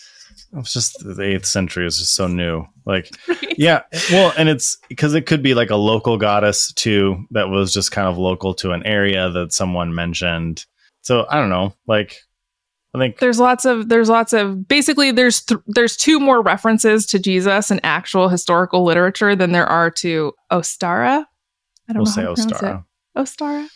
it's just the eighth century is just so new. Like, <laughs> yeah, well, and it's because it could be like a local goddess too that was just kind of local to an area that someone mentioned. So I don't know. Like, I think there's lots of there's lots of basically there's th- there's two more references to jesus in actual historical literature than there are to ostara. I don't we'll know say how to Ostara. it. Ostara.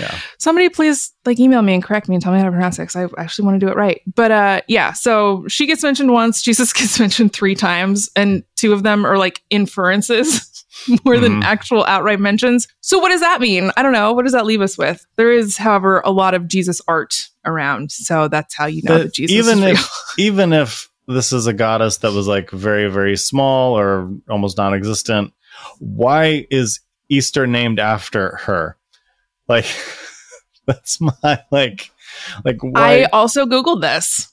Yeah. somebody please like email me and correct me and tell me how to pronounce it because i actually want to do it right. But uh yeah so she gets mentioned once jesus <laughs> gets mentioned three times and two of them are like inferences <laughs> more than Mhm. actual outright mentions. So what does that mean? I don't know. What does that leave us with? There is however a lot of jesus art around so that's how you know But that jesus even if <laughs> even if this is a goddess that was like very very small or almost non-existent, why is Easter named after her? Like, <laughs> that's my like like why i also googled this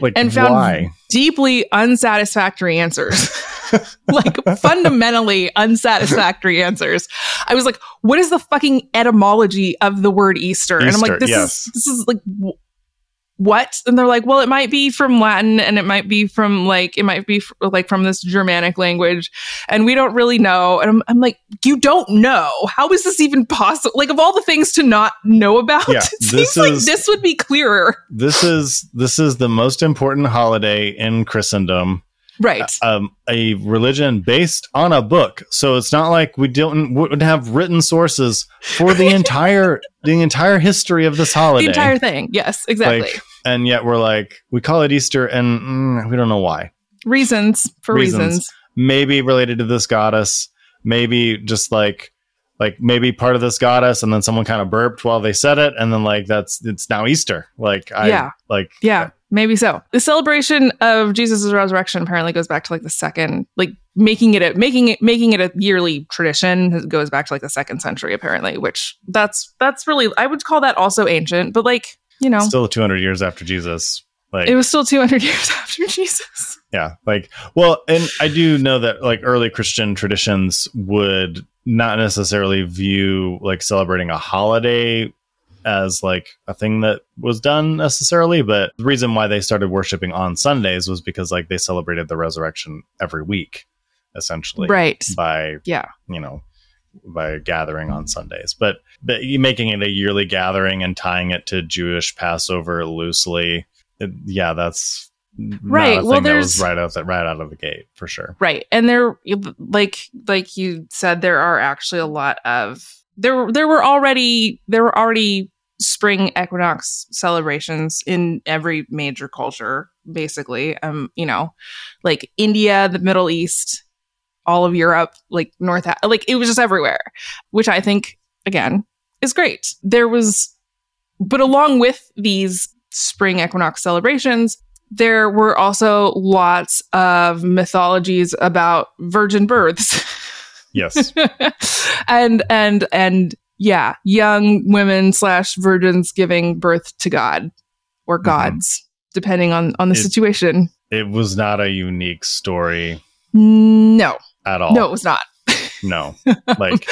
like and found why? deeply unsatisfactory answers. <laughs> <laughs> like fundamentally unsatisfactory answers. I was like, what is the fucking etymology of the word Easter? and I'm like, this yes. is this is like wh- what? And they're like, well, it might be from Latin and it might be from like it might be f- like from this Germanic language, and we don't really know. And I'm, I'm like, you don't know? How is this even possible? Like of all the things to not know about, Yeah, <laughs> it this seems like this would be clearer, This is this is the most important holiday in Christendom. Right? um, a religion based on a book. So it's not like we don't wouldn't have written sources for the <laughs> entire the entire history of this holiday. the entire thing. Yes, exactly. Like, and yet we're like we call it Easter, and mm, we don't know why. reasons for Reasons. reasons. Maybe related to this goddess. Maybe just like like maybe part of this goddess, and then someone kind of burped while they said it, and then like that's it's now Easter. Like I Yeah. like Yeah, maybe so. The celebration of Jesus' resurrection apparently goes back to like the second, like making it a making it making it a yearly tradition goes back to like the second century apparently, which that's that's really I would call that also ancient, but like you know, still 200 years after Jesus. Like it was still 200 <laughs> years after Jesus. Yeah, like well, and I do know that like early Christian traditions would not necessarily view like celebrating a holiday as like a thing that was done necessarily, but the reason why they started worshiping on Sundays was because like they celebrated the resurrection every week. essentially right. by Yeah. you know by gathering on Sundays. But but making it a yearly gathering and tying it to Jewish Passover loosely, it- yeah, that's Right, well, that there's- right out the, right out of the gate for sure. Right. And there like like you said there are actually a lot of there there were already there were already spring equinox celebrations in every major culture basically. Um you know, like India, the Middle East, all of Europe, like North like it was just everywhere, which I think again is great. There was but along with these spring equinox celebrations, there were also lots of mythologies about virgin births. Yes. <laughs> and and and yeah, young women slash virgins giving birth to God or Mhm. gods, depending on on the It- situation. it was not a unique story No, at all. no, it was not. No. <laughs> Like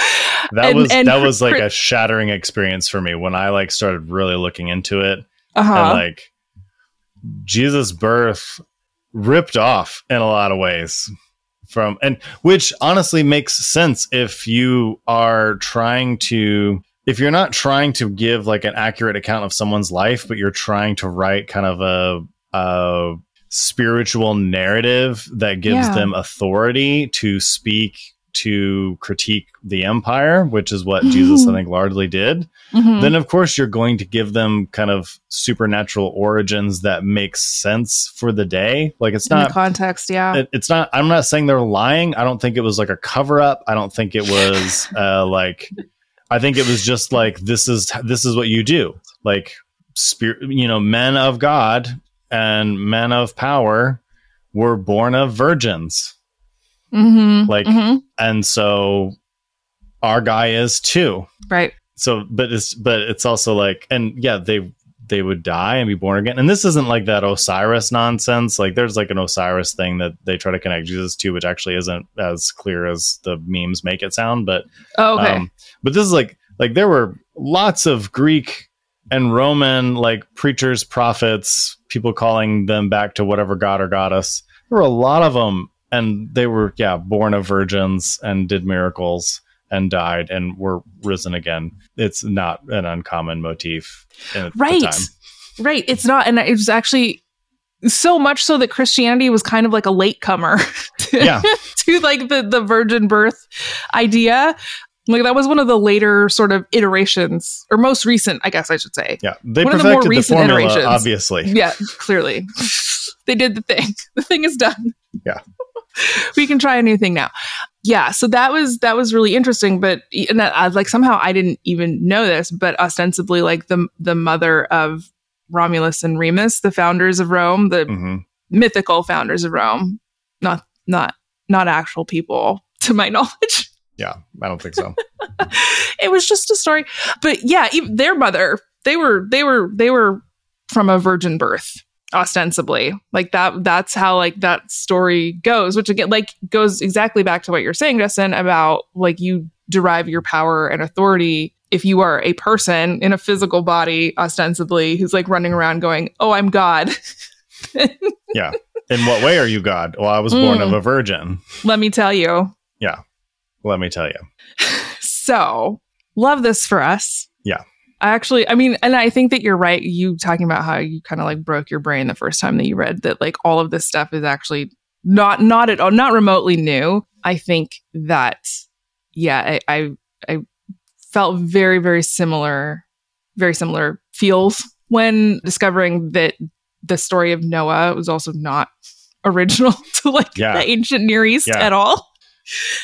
that And- was and that was like a shattering experience for me when I like started really looking into it Uh-huh. and like Jesus' birth ripped off in a lot of ways from and which honestly makes sense if you are trying to if you're not trying to give like an accurate account of someone's life but you're trying to write kind of a a spiritual narrative that gives Yeah. them authority to speak to critique the empire which is what Jesus I think largely did Mhm. then of course you're going to give them kind of supernatural origins that make sense for the day. Like it's in not context, yeah. it, it's not i'm not saying they're lying. I don't think it was like a cover up i don't think it was <laughs> uh like i think it was just like this is this is what you do. Like spirit you know men of god and men of power were born of virgins Mhm. like- Mhm. and so our guy is too right. so but it's but it's also like and yeah they they would die and be born again and this isn't like that osiris nonsense like there's like an osiris thing that they try to connect jesus to which actually isn't as clear as the memes make it sound but Oh, okay. um, but this is like like there were lots of greek and roman like preachers prophets people calling them back to whatever god or goddess there were a lot of them and they were yeah born of virgins and did miracles and died and were risen again. It's not an uncommon motif right. time. right. It's not and it was actually so much so that christianity was kind of like a latecomer <laughs> to, Yeah. <laughs> to like the the virgin birth idea. Like that was one of the later sort of iterations or most recent i guess i should say. Yeah. They One of the more perfected the, recent formula iterations. obviously. Yeah clearly. <laughs> They did the thing. The thing is done. Yeah. <laughs> we can try a new thing now. Yeah so that was that was really interesting but and that, I, like somehow i didn't even know this but ostensibly like the the mother of romulus and remus the founders of rome the hmm mythical founders of rome not not not actual people <laughs> to my knowledge. Yeah i don't think so. <laughs> It was just a story but yeah even their mother they were they were they were from a virgin birth ostensibly like that that's how like that story goes which again like goes exactly back to what you're saying justin about like you derive your power and authority if you are a person in a physical body ostensibly who's like running around going oh i'm god <laughs> Yeah. in what way are you god well i was born Mm. of a virgin let me tell you Yeah. let me tell you <laughs> So, love this for us. Yeah. I actually, I mean, and I think that you're right. You talking about how you kind of like broke your brain the first time that you read that, like all of this stuff is actually not, not at all, not remotely new. I think that, yeah, I, I, I felt very, very similar, very similar feels when discovering that the story of Noah was also not original <laughs> to like Yeah. the ancient Near East Yeah. at all.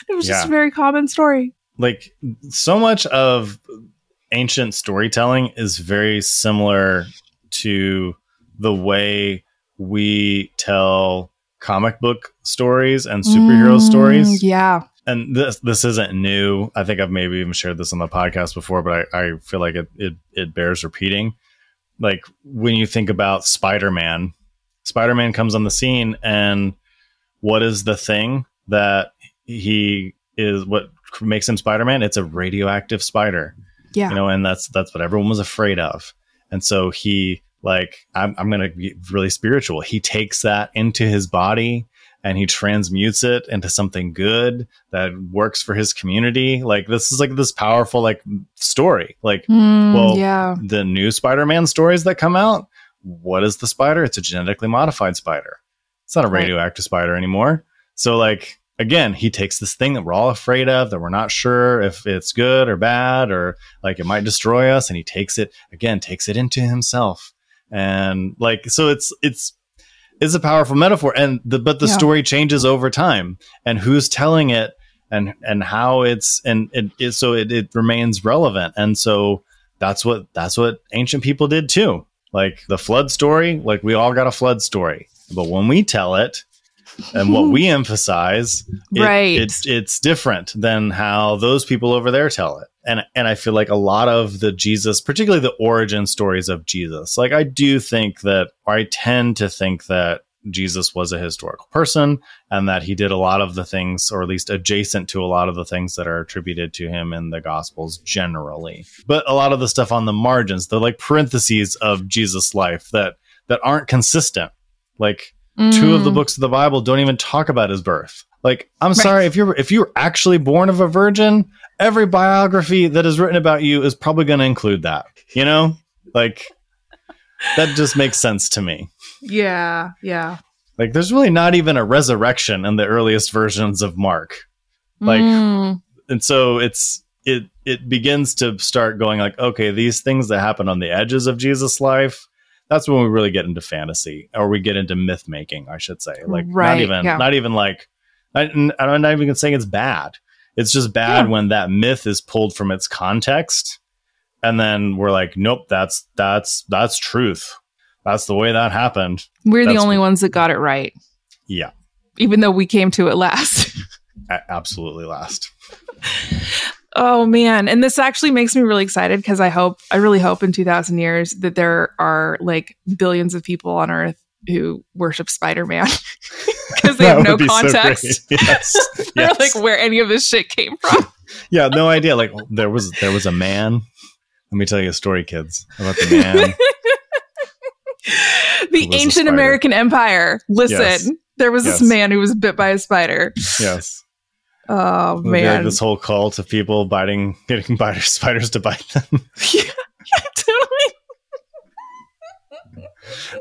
It was just a very common story. like so much of ancient storytelling is very similar to the way we tell comic book stories and superhero Mm, stories. Yeah. and this this isn't new. I think i've maybe even shared this on the podcast before but i, I feel like it, it it bears repeating. Like when you think about spider-man spider-man comes on the scene and what is the thing that he is what makes him spider-man? It's a radioactive spider Yeah. you know and that's that's what everyone was afraid of and so he like i'm, I'm gonna be really spiritual he takes that into his body and he transmutes it into something good that works for his community. Like this is like this powerful like story. Like Mm, Well, yeah. the new Spider-Man stories that come out, what is the spider? It's a genetically modified spider. It's not a Right. radioactive spider anymore. So like again, he takes this thing that we're all afraid of, that we're not sure if it's good or bad or like it might destroy us and he takes it again, takes it into himself. And like so it's it's it's a powerful metaphor and the but the Yeah. story changes over time and who's telling it and and how it's and it, it so it, it remains relevant and so that's what that's what ancient people did too like the flood story like we all got a flood story but when we tell it and what we <laughs> emphasize it- Right. it's it's different than how those people over there tell it and and i feel like a lot of the jesus particularly the origin stories of jesus like i do think that or i tend to think that jesus was a historical person and that he did a lot of the things or at least adjacent to a lot of the things that are attributed to him in the gospels generally but a lot of the stuff on the margins the like parentheses of jesus life that that aren't consistent like two of the Mm. books of the bible don't even talk about his birth like i'm Right. sorry if you're if you're actually born of a virgin every biography that is written about you is probably going to include that you know like that just makes sense to me Yeah. Yeah. like there's really not even a resurrection in the earliest versions of mark Like- Mm. and so it's it it begins to start going like okay these things that happen on the edges of jesus life that's when we really get into fantasy or we get into myth making i should say. Like not even yeah. not even like I, i'm not even saying it's bad. It's just bad Yeah. when that myth is pulled from its context and then we're like nope that's that's that's truth. That's the way that happened. We're the only what- ones that got it right, yeah. Even though we came to it last. absolutely last <laughs> Oh man, and this actually makes me really excited because I hope I really hope in 2000 years that there are like billions of people on earth who worship Spider-Man <laughs> because they have no so context great. <laughs> yes, <laughs> yes. like where any of this shit came from. yeah, no idea. Like oh, there was there was a man. Let me tell you a story, kids, about the man. the ancient. American empire. Listen, Yes. there was this man who was bit by a spider. yes, Oh be, like, man, this whole cult of people biting, <laughs> getting biter <laughs> spiders to bite them. yeah, totally.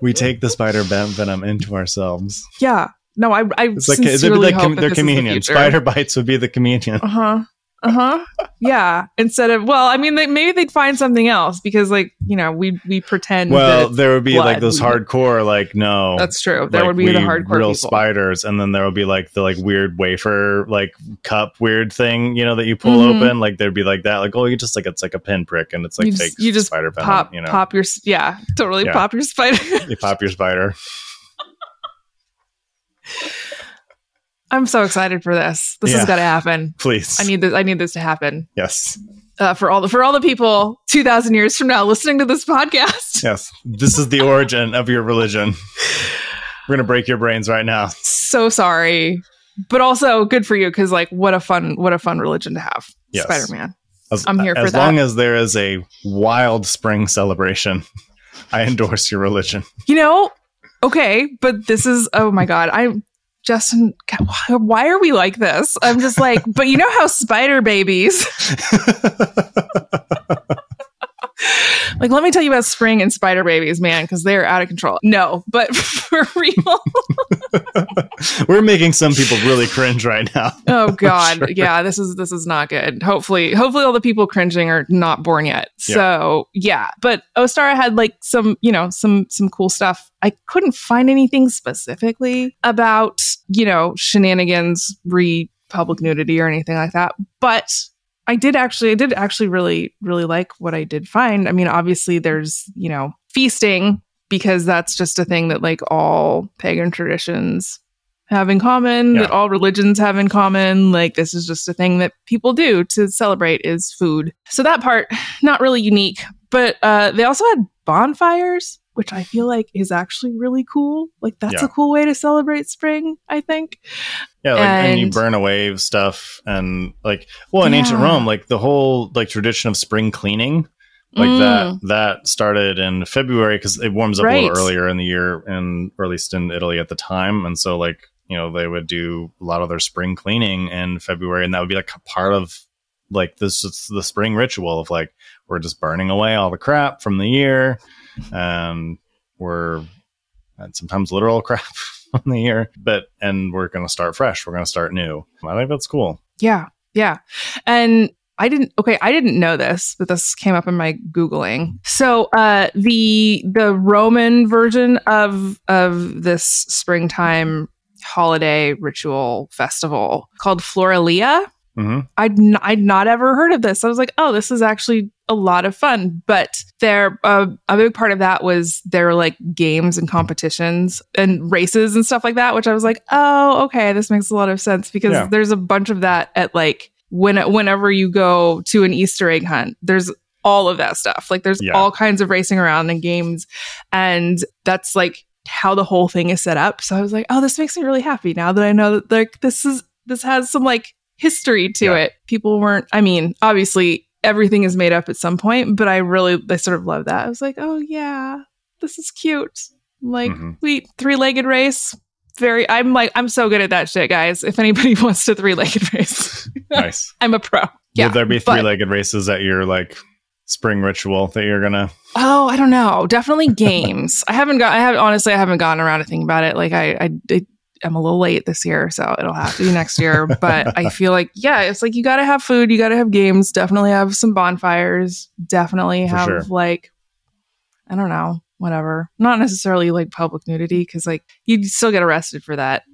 we take the spider ven- venom into ourselves. Yeah, no, I I It's like it'd be sincerely like hope com- that their is the communion. Spider bites would be the communion. Uh huh. Uh huh. Yeah. Instead of well, I mean, they, maybe they'd find something else because, like, you know, we we pretend. Well, there would be like those hardcore, like no, that's true. There like, would be the hardcore real people. spiders, and then there will be like the like weird wafer, like cup weird thing, you know, that you pull Mhm. open. Like there'd be like that, like oh, you just like it's like a pinprick, and it's like You just- you just spider venom. pop, you know, pop your yeah, totally Yeah. pop your spider. you pop your spider. <laughs> I'm so excited for this. This Yeah. has got to happen. Please, I need this. I need this to happen yes, uh, for all the for all the people two thousand years from now listening to this podcast. <laughs> yes. This is the origin of your religion. We're gonna break your brains right now. So sorry, but also good for you because like what a fun what a fun religion to have. Yes. Spider Man. As, I'm here for as that. long as there is a wild spring celebration, I endorse your religion. You know, okay, but this is oh my god, I'm Justin. God, why, why are we like this? I'm just like, but you know how spider babies. <laughs> <laughs> <laughs> Like, let me tell you about spring and spider babies, man, because they're out of control. No, but <laughs> for real. <laughs> We're making some people really cringe right now. Oh God, Sure. yeah, this is this is not good. Hopefully, hopefully all the people cringing are not born yet. Yeah. So yeah, but Ostara had like some, you know, some some cool stuff. I couldn't find anything specifically about you know shenanigans, re public nudity or anything like that, but. I did actually, I did actually really, really like what I did find. I mean, obviously, there's, you know, feasting because that's just a thing that like all pagan traditions have in common, Yeah. that all religions have in common. Like this is just a thing that people do to celebrate is food. So that part, not really unique. But uh, they also had bonfires, which I feel like is actually really cool. Like that's Yeah. a cool way to celebrate spring, I think. Yeah, like and, you burn away stuff and like well in ancient Rome, like the whole like tradition of spring cleaning, like Mm. that that started in February because it warms up a little earlier in the year and or at least in Italy at the time. And so like you know they would do a lot of their spring cleaning in February, and that would be like part of like this is the spring ritual of like we're just burning away all the crap from the year, um, we're and sometimes literal <laughs> crap on the year, but and we're gonna start fresh. We're gonna start new. I think that's cool. Yeah. Yeah. And I didn't okay, I didn't know this, but this came up in my googling. So, uh the the Roman version of of this springtime holiday ritual festival called Floralia. hmm I'd n- I'd not ever heard of this. I was like, "Oh, this is actually a lot of fun." But there uh, a big part of that was there were like games and competitions and races and stuff like that, which I was like, "Oh, okay, this makes a lot of sense because Yeah. there's a bunch of that at like when whenever you go to an Easter egg hunt, there's all of that stuff. Like there's Yeah. all kinds of racing around and games and that's like how the whole thing is set up. So I was like, "Oh, this makes me really happy now that I know that like this is this has some like history to Yeah. it. People weren't I mean, obviously everything is made up at some point, but I really I sort of love that. I was like, "Oh yeah, this is cute." Like, Mhm. we three-legged race. Very I'm like I'm so good at that shit, guys. If anybody <laughs> wants to three-legged race, <laughs> Nice. I'm a pro. Yeah. Will there be three-legged races at your like spring ritual that you're gonna? Oh, I don't know. Definitely <laughs> games. I haven't got. I have honestly. I haven't gotten around to thinking about it. Like I, I, I I'm a little late this year, so it'll have to be next year. But I <laughs> feel like yeah, it's like you got to have food. You got to have games. Definitely have some bonfires. Definitely For have sure. like I don't know, whatever. Not necessarily like public nudity because like you'd still get arrested for that. <laughs>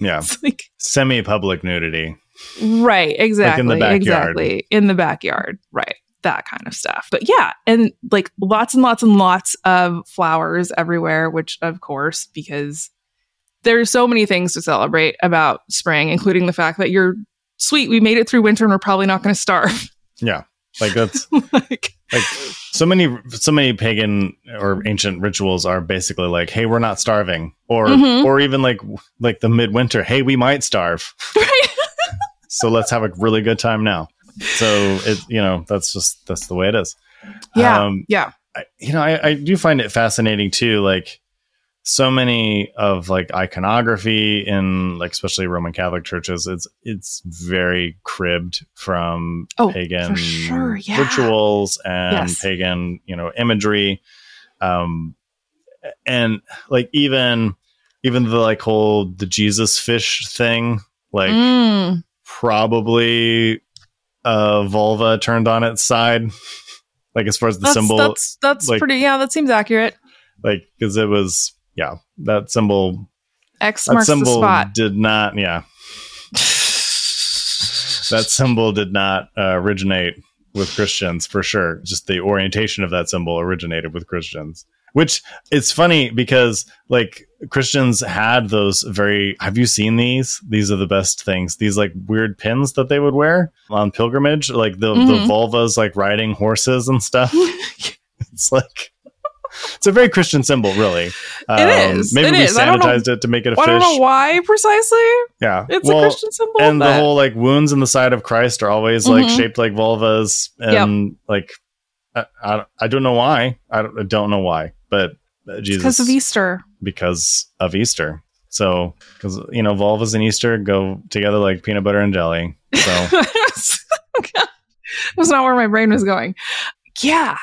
Yeah, It's like semi-public nudity. Right, exactly. In the backyard. Exactly. In the backyard. Right. That kind of stuff. But yeah, and like lots and lots and lots of flowers everywhere, which of course, because there's so many things to celebrate about spring, including the fact that you're sweet, we made it through winter and we're probably not going to starve. <laughs> Yeah, like that's <laughs> like, like so many so many pagan or ancient rituals are basically like, hey, we're not starving, or Mhm. or even like like the midwinter, hey, we might starve, <laughs> right? so let's have a really good time now. So it you know that's just that's the way it is. Yeah. Um, yeah. I, you know, I, I do find it fascinating too. Like so many of like iconography in like especially Roman Catholic churches, it's it's very cribbed from Oh, pagan sure, yeah. rituals and Yes. pagan, you know, imagery. Um, and like even even the like whole the Jesus fish thing, like Mm. probably a vulva turned on its side. <laughs> like as far as the That's, symbol that's, that's like- pretty, yeah, that seems accurate. like because it was yeah that symbol X that marks the spot. did not yeah. That <laughs> symbol did not uh, originate with christians for sure. Just the orientation of that symbol originated with christians. Which it's funny because like christians had those very have you seen these? These are the best things. These like weird pins that they would wear on pilgrimage like the, the Mhm. vulvas like riding horses and stuff. <laughs> It's like it's a very Christian symbol, really. Um, It is. Maybe It we is. I don't know- sanitized it to make it a I don't know why precisely. Yeah, It's well, a Christian symbol. and the whole like wounds in the side of Christ are always like Mhm. shaped like vulvas, and like I, I, I don't know why. I don't, I don't know why, but uh, Jesus because of Easter. because of Easter. So because you know vulvas and Easter go together like peanut butter and jelly. So <laughs> <laughs> That's not where my brain was going. Yeah.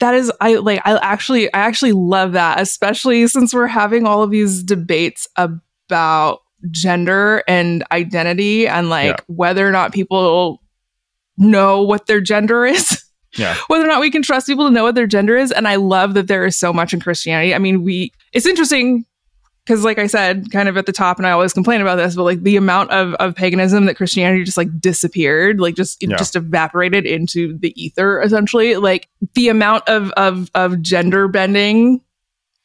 That is I like I actually I actually love that, especially since we're having all of these debates about gender and identity and like Yeah. whether or not people know what their gender is. yeah, <laughs> whether or not we can trust people to know what their gender is. And I love that there is so much in Christianity. I mean, we, it's interesting because, like I said, kind of at the top, and I always complain about this, but like the amount of, of paganism that Christianity just like disappeared, like just, Yeah. just evaporated into the ether, essentially. Like the amount of, of, of gender bending,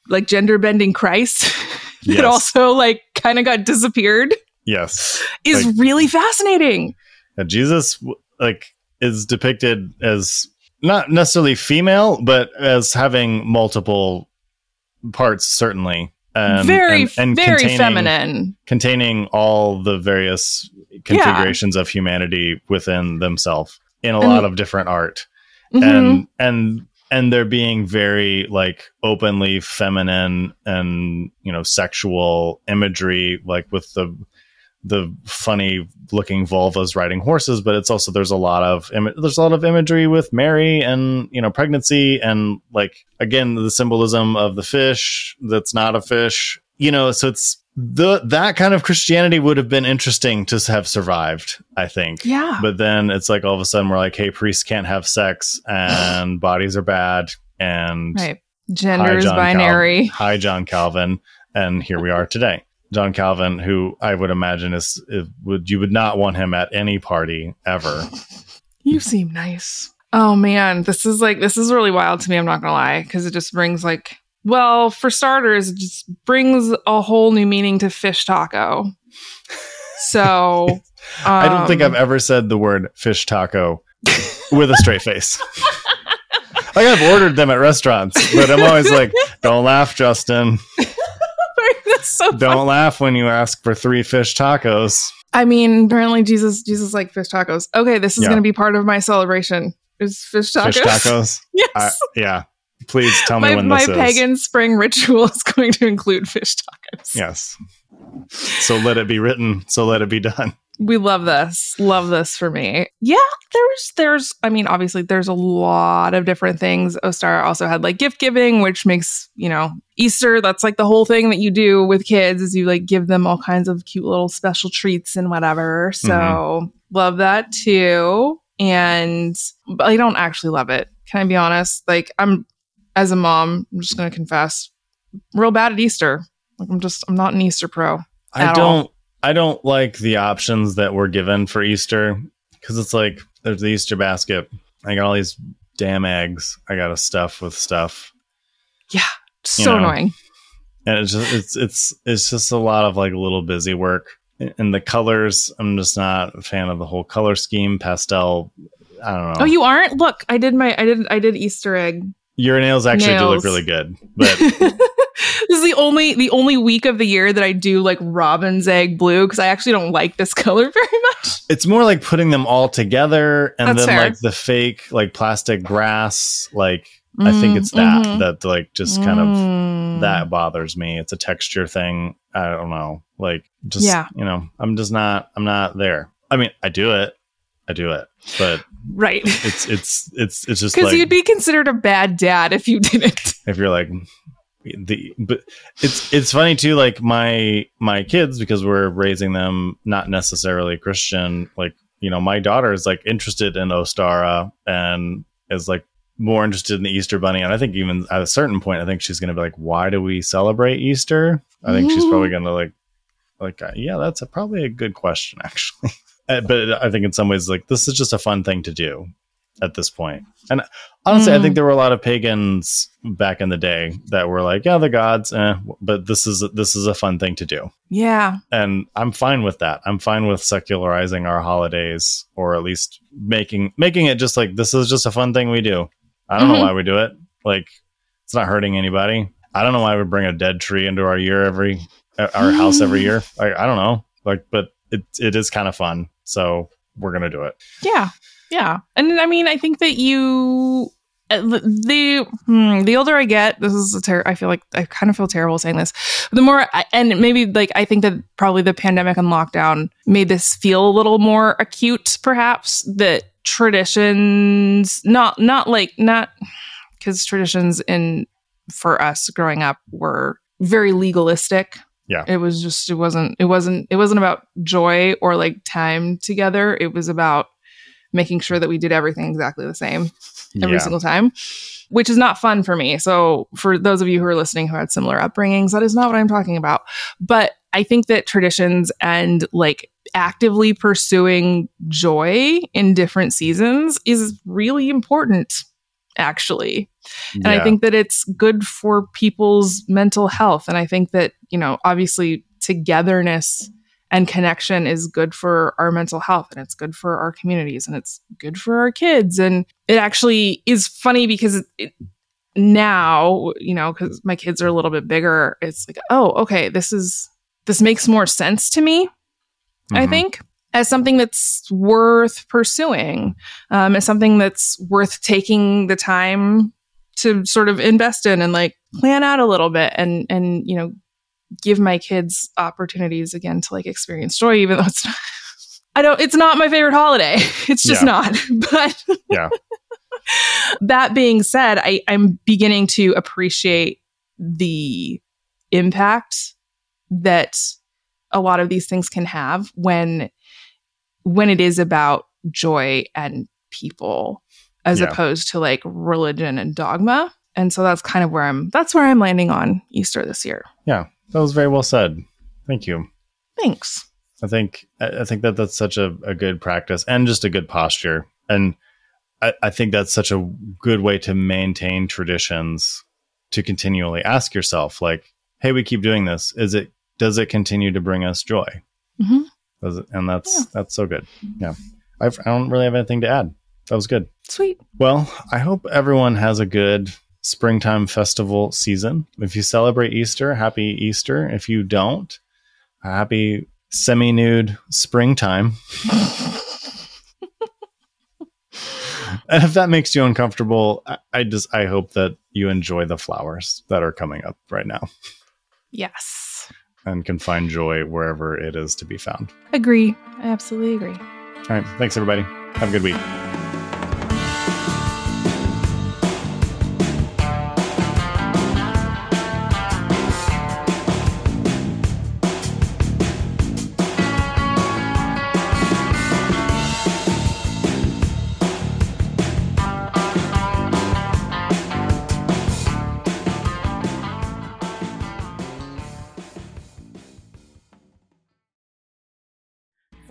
like gender bending Christ. <laughs> Yes. that also like kind of got disappeared yes. is Like- really fascinating. that Jesus like is depicted as not necessarily female, but as having multiple parts, certainly. And, very, and, and very containing, feminine. containing all the various configurations of humanity within themselves in a And- lot of different art. Mhm. And and and they're being very like openly feminine and you know sexual imagery like with the the funny looking vulvas riding horses but it's also there's a lot of there's a lot of imagery with mary and you know pregnancy and like again the symbolism of the fish that's not a fish you know so it's the that kind of christianity would have been interesting to have survived i think Yeah. but then it's like all of a sudden we're like hey priests can't have sex and <laughs> bodies are bad and right. Gender is binary. Cal- hi, John Calvin, and here we are today. John Calvin, who I would imagine is, is would you would not want him at any party ever. You seem nice. Oh man, this is like this is really wild to me. I'm not gonna lie, because it just brings like, well, for starters, it just brings a whole new meaning to fish taco. So <laughs> I don't think um, I've ever said the word fish taco with a straight face. <laughs> like I've ordered them at restaurants, but I'm always like, "Don't laugh, Justin. <laughs> So Don't funny. laugh when you ask for three fish tacos." I mean, apparently Jesus Jesus like fish tacos. Okay, this is Yeah. gonna be part of my celebration. Is fish tacos? Fish tacos. <laughs> yes. I, yeah. Please tell me when my this is. pagan spring ritual <laughs> is going to include fish tacos. Yes. So let it be written. So let it be done. We love this. Love this for me. Yeah, there's there's I mean, obviously there's a lot of different things. Ostara also had like gift giving, which makes, you know, Easter, that's like the whole thing that you do with kids is you like give them all kinds of cute little special treats and whatever. So Mm-hmm. love that too. And but I don't actually love it. Can I be honest? Like I'm as a mom, I'm just gonna confess, real bad at Easter. Like I'm just I'm not an Easter pro. I At don't all. I don't like the options that were given for Easter because it's like there's the Easter basket. I got all these damn eggs. I got to stuff with stuff. Yeah, so know. annoying. And it's just it's it's it's just a lot of like little busy work. And the colors, I'm just not a fan of the whole color scheme. Pastel, I don't know. Oh, you aren't? Look, I did my I did I did Easter egg. Your nails actually do look really good, but <laughs> this is the only the only week of the year that I do like robin's egg blue because I actually don't like this <laughs> color very much. it's more like putting them all together and That's then fair. like the fake like plastic grass like I think it's that Mhm. that like just kind of Mm. that bothers me. It's a texture thing. I don't know. Like just Yeah. you know, I'm just not I'm not there. I mean, I do it. I do it. But right it's it's it's it's just <laughs> because like you'd be considered a bad dad if you didn't. if you're like the but it's it's funny too like my my kids because we're raising them not necessarily Christian like you know my daughter is like interested in Ostara and is like more interested in the Easter bunny. And I think even at a certain point I think she's going to be like why do we celebrate Easter? I think she's probably going to like like uh, yeah that's a, probably a good question <laughs> actually. Uh, but I think in some ways like this is just a fun thing to do at this point and honestly I Mm. think there were a lot of pagans back in the day that were like yeah the gods eh, but this is this is a fun thing to do Yeah, and I'm fine with that. I'm fine with secularizing our holidays, or at least making making it just like this is just a fun thing we do. I don't know Mhm. why we do it. Like it's not hurting anybody. I don't know why we bring a dead tree into our year every uh, our house every year. <gasps> Like I don't know. Like, but it it is kind of fun, so we're gonna do it. yeah, yeah. And I mean, I think that you. uh, The the, hmm, the older I get, this is a ter- I feel like I kind of feel terrible saying this. But the more, I, and maybe like I think that probably the pandemic and lockdown made this feel a little more acute, perhaps that traditions, not not like not because traditions in for us growing up were very legalistic. Yeah. It was just it wasn't it wasn't it wasn't about joy or like time together. It was about making sure that we did everything exactly the same every yeah. single time, which is not fun for me. So, for those of you who are listening who had similar upbringings, that is not what I'm talking about. But I think that traditions and like actively pursuing joy in different seasons is really important, actually. And I think that it's good for people's mental health. And I think that, you know, obviously togetherness and connection is good for our mental health and it's good for our communities and it's good for our kids. And it actually is funny because it, it, now, you know, because my kids are a little bit bigger, it's like, oh, okay, this is, this makes more sense to me. I Mhm. think, as something that's worth pursuing, um, as something that's worth taking the time to sort of invest in and like plan out a little bit and and you know give my kids opportunities again to like experience joy even though it's <laughs> not I don't it's not my favorite holiday. <laughs> It's just Yeah. not. <laughs> But Yeah. that being said, I, I'm beginning to appreciate the impact that a lot of these things can have when when it is about joy and people as Yeah. opposed to like religion and dogma. And so that's kind of where I'm that's where I'm landing on Easter this year. Yeah, that was very well said. Thank you. Thanks. I think I think that that's such a, a good practice and just a good posture. And I, I think that's such a good way to maintain traditions to continually ask yourself, like, hey, we keep doing this. Is it does it continue to bring us joy? Mhm. Does it, and that's Yeah. that's so good. Yeah. I've, I don't really have anything to add. That was good. Sweet. Well, I hope everyone has a good springtime festival season. If you celebrate Easter, happy Easter. If you don't, happy semi nude springtime. <laughs> and if that makes you uncomfortable, I, I just I hope that you enjoy the flowers that are coming up right now Yes. and can find joy wherever it is to be found. Agree. I absolutely agree. All right. Thanks, everybody. Have a good week.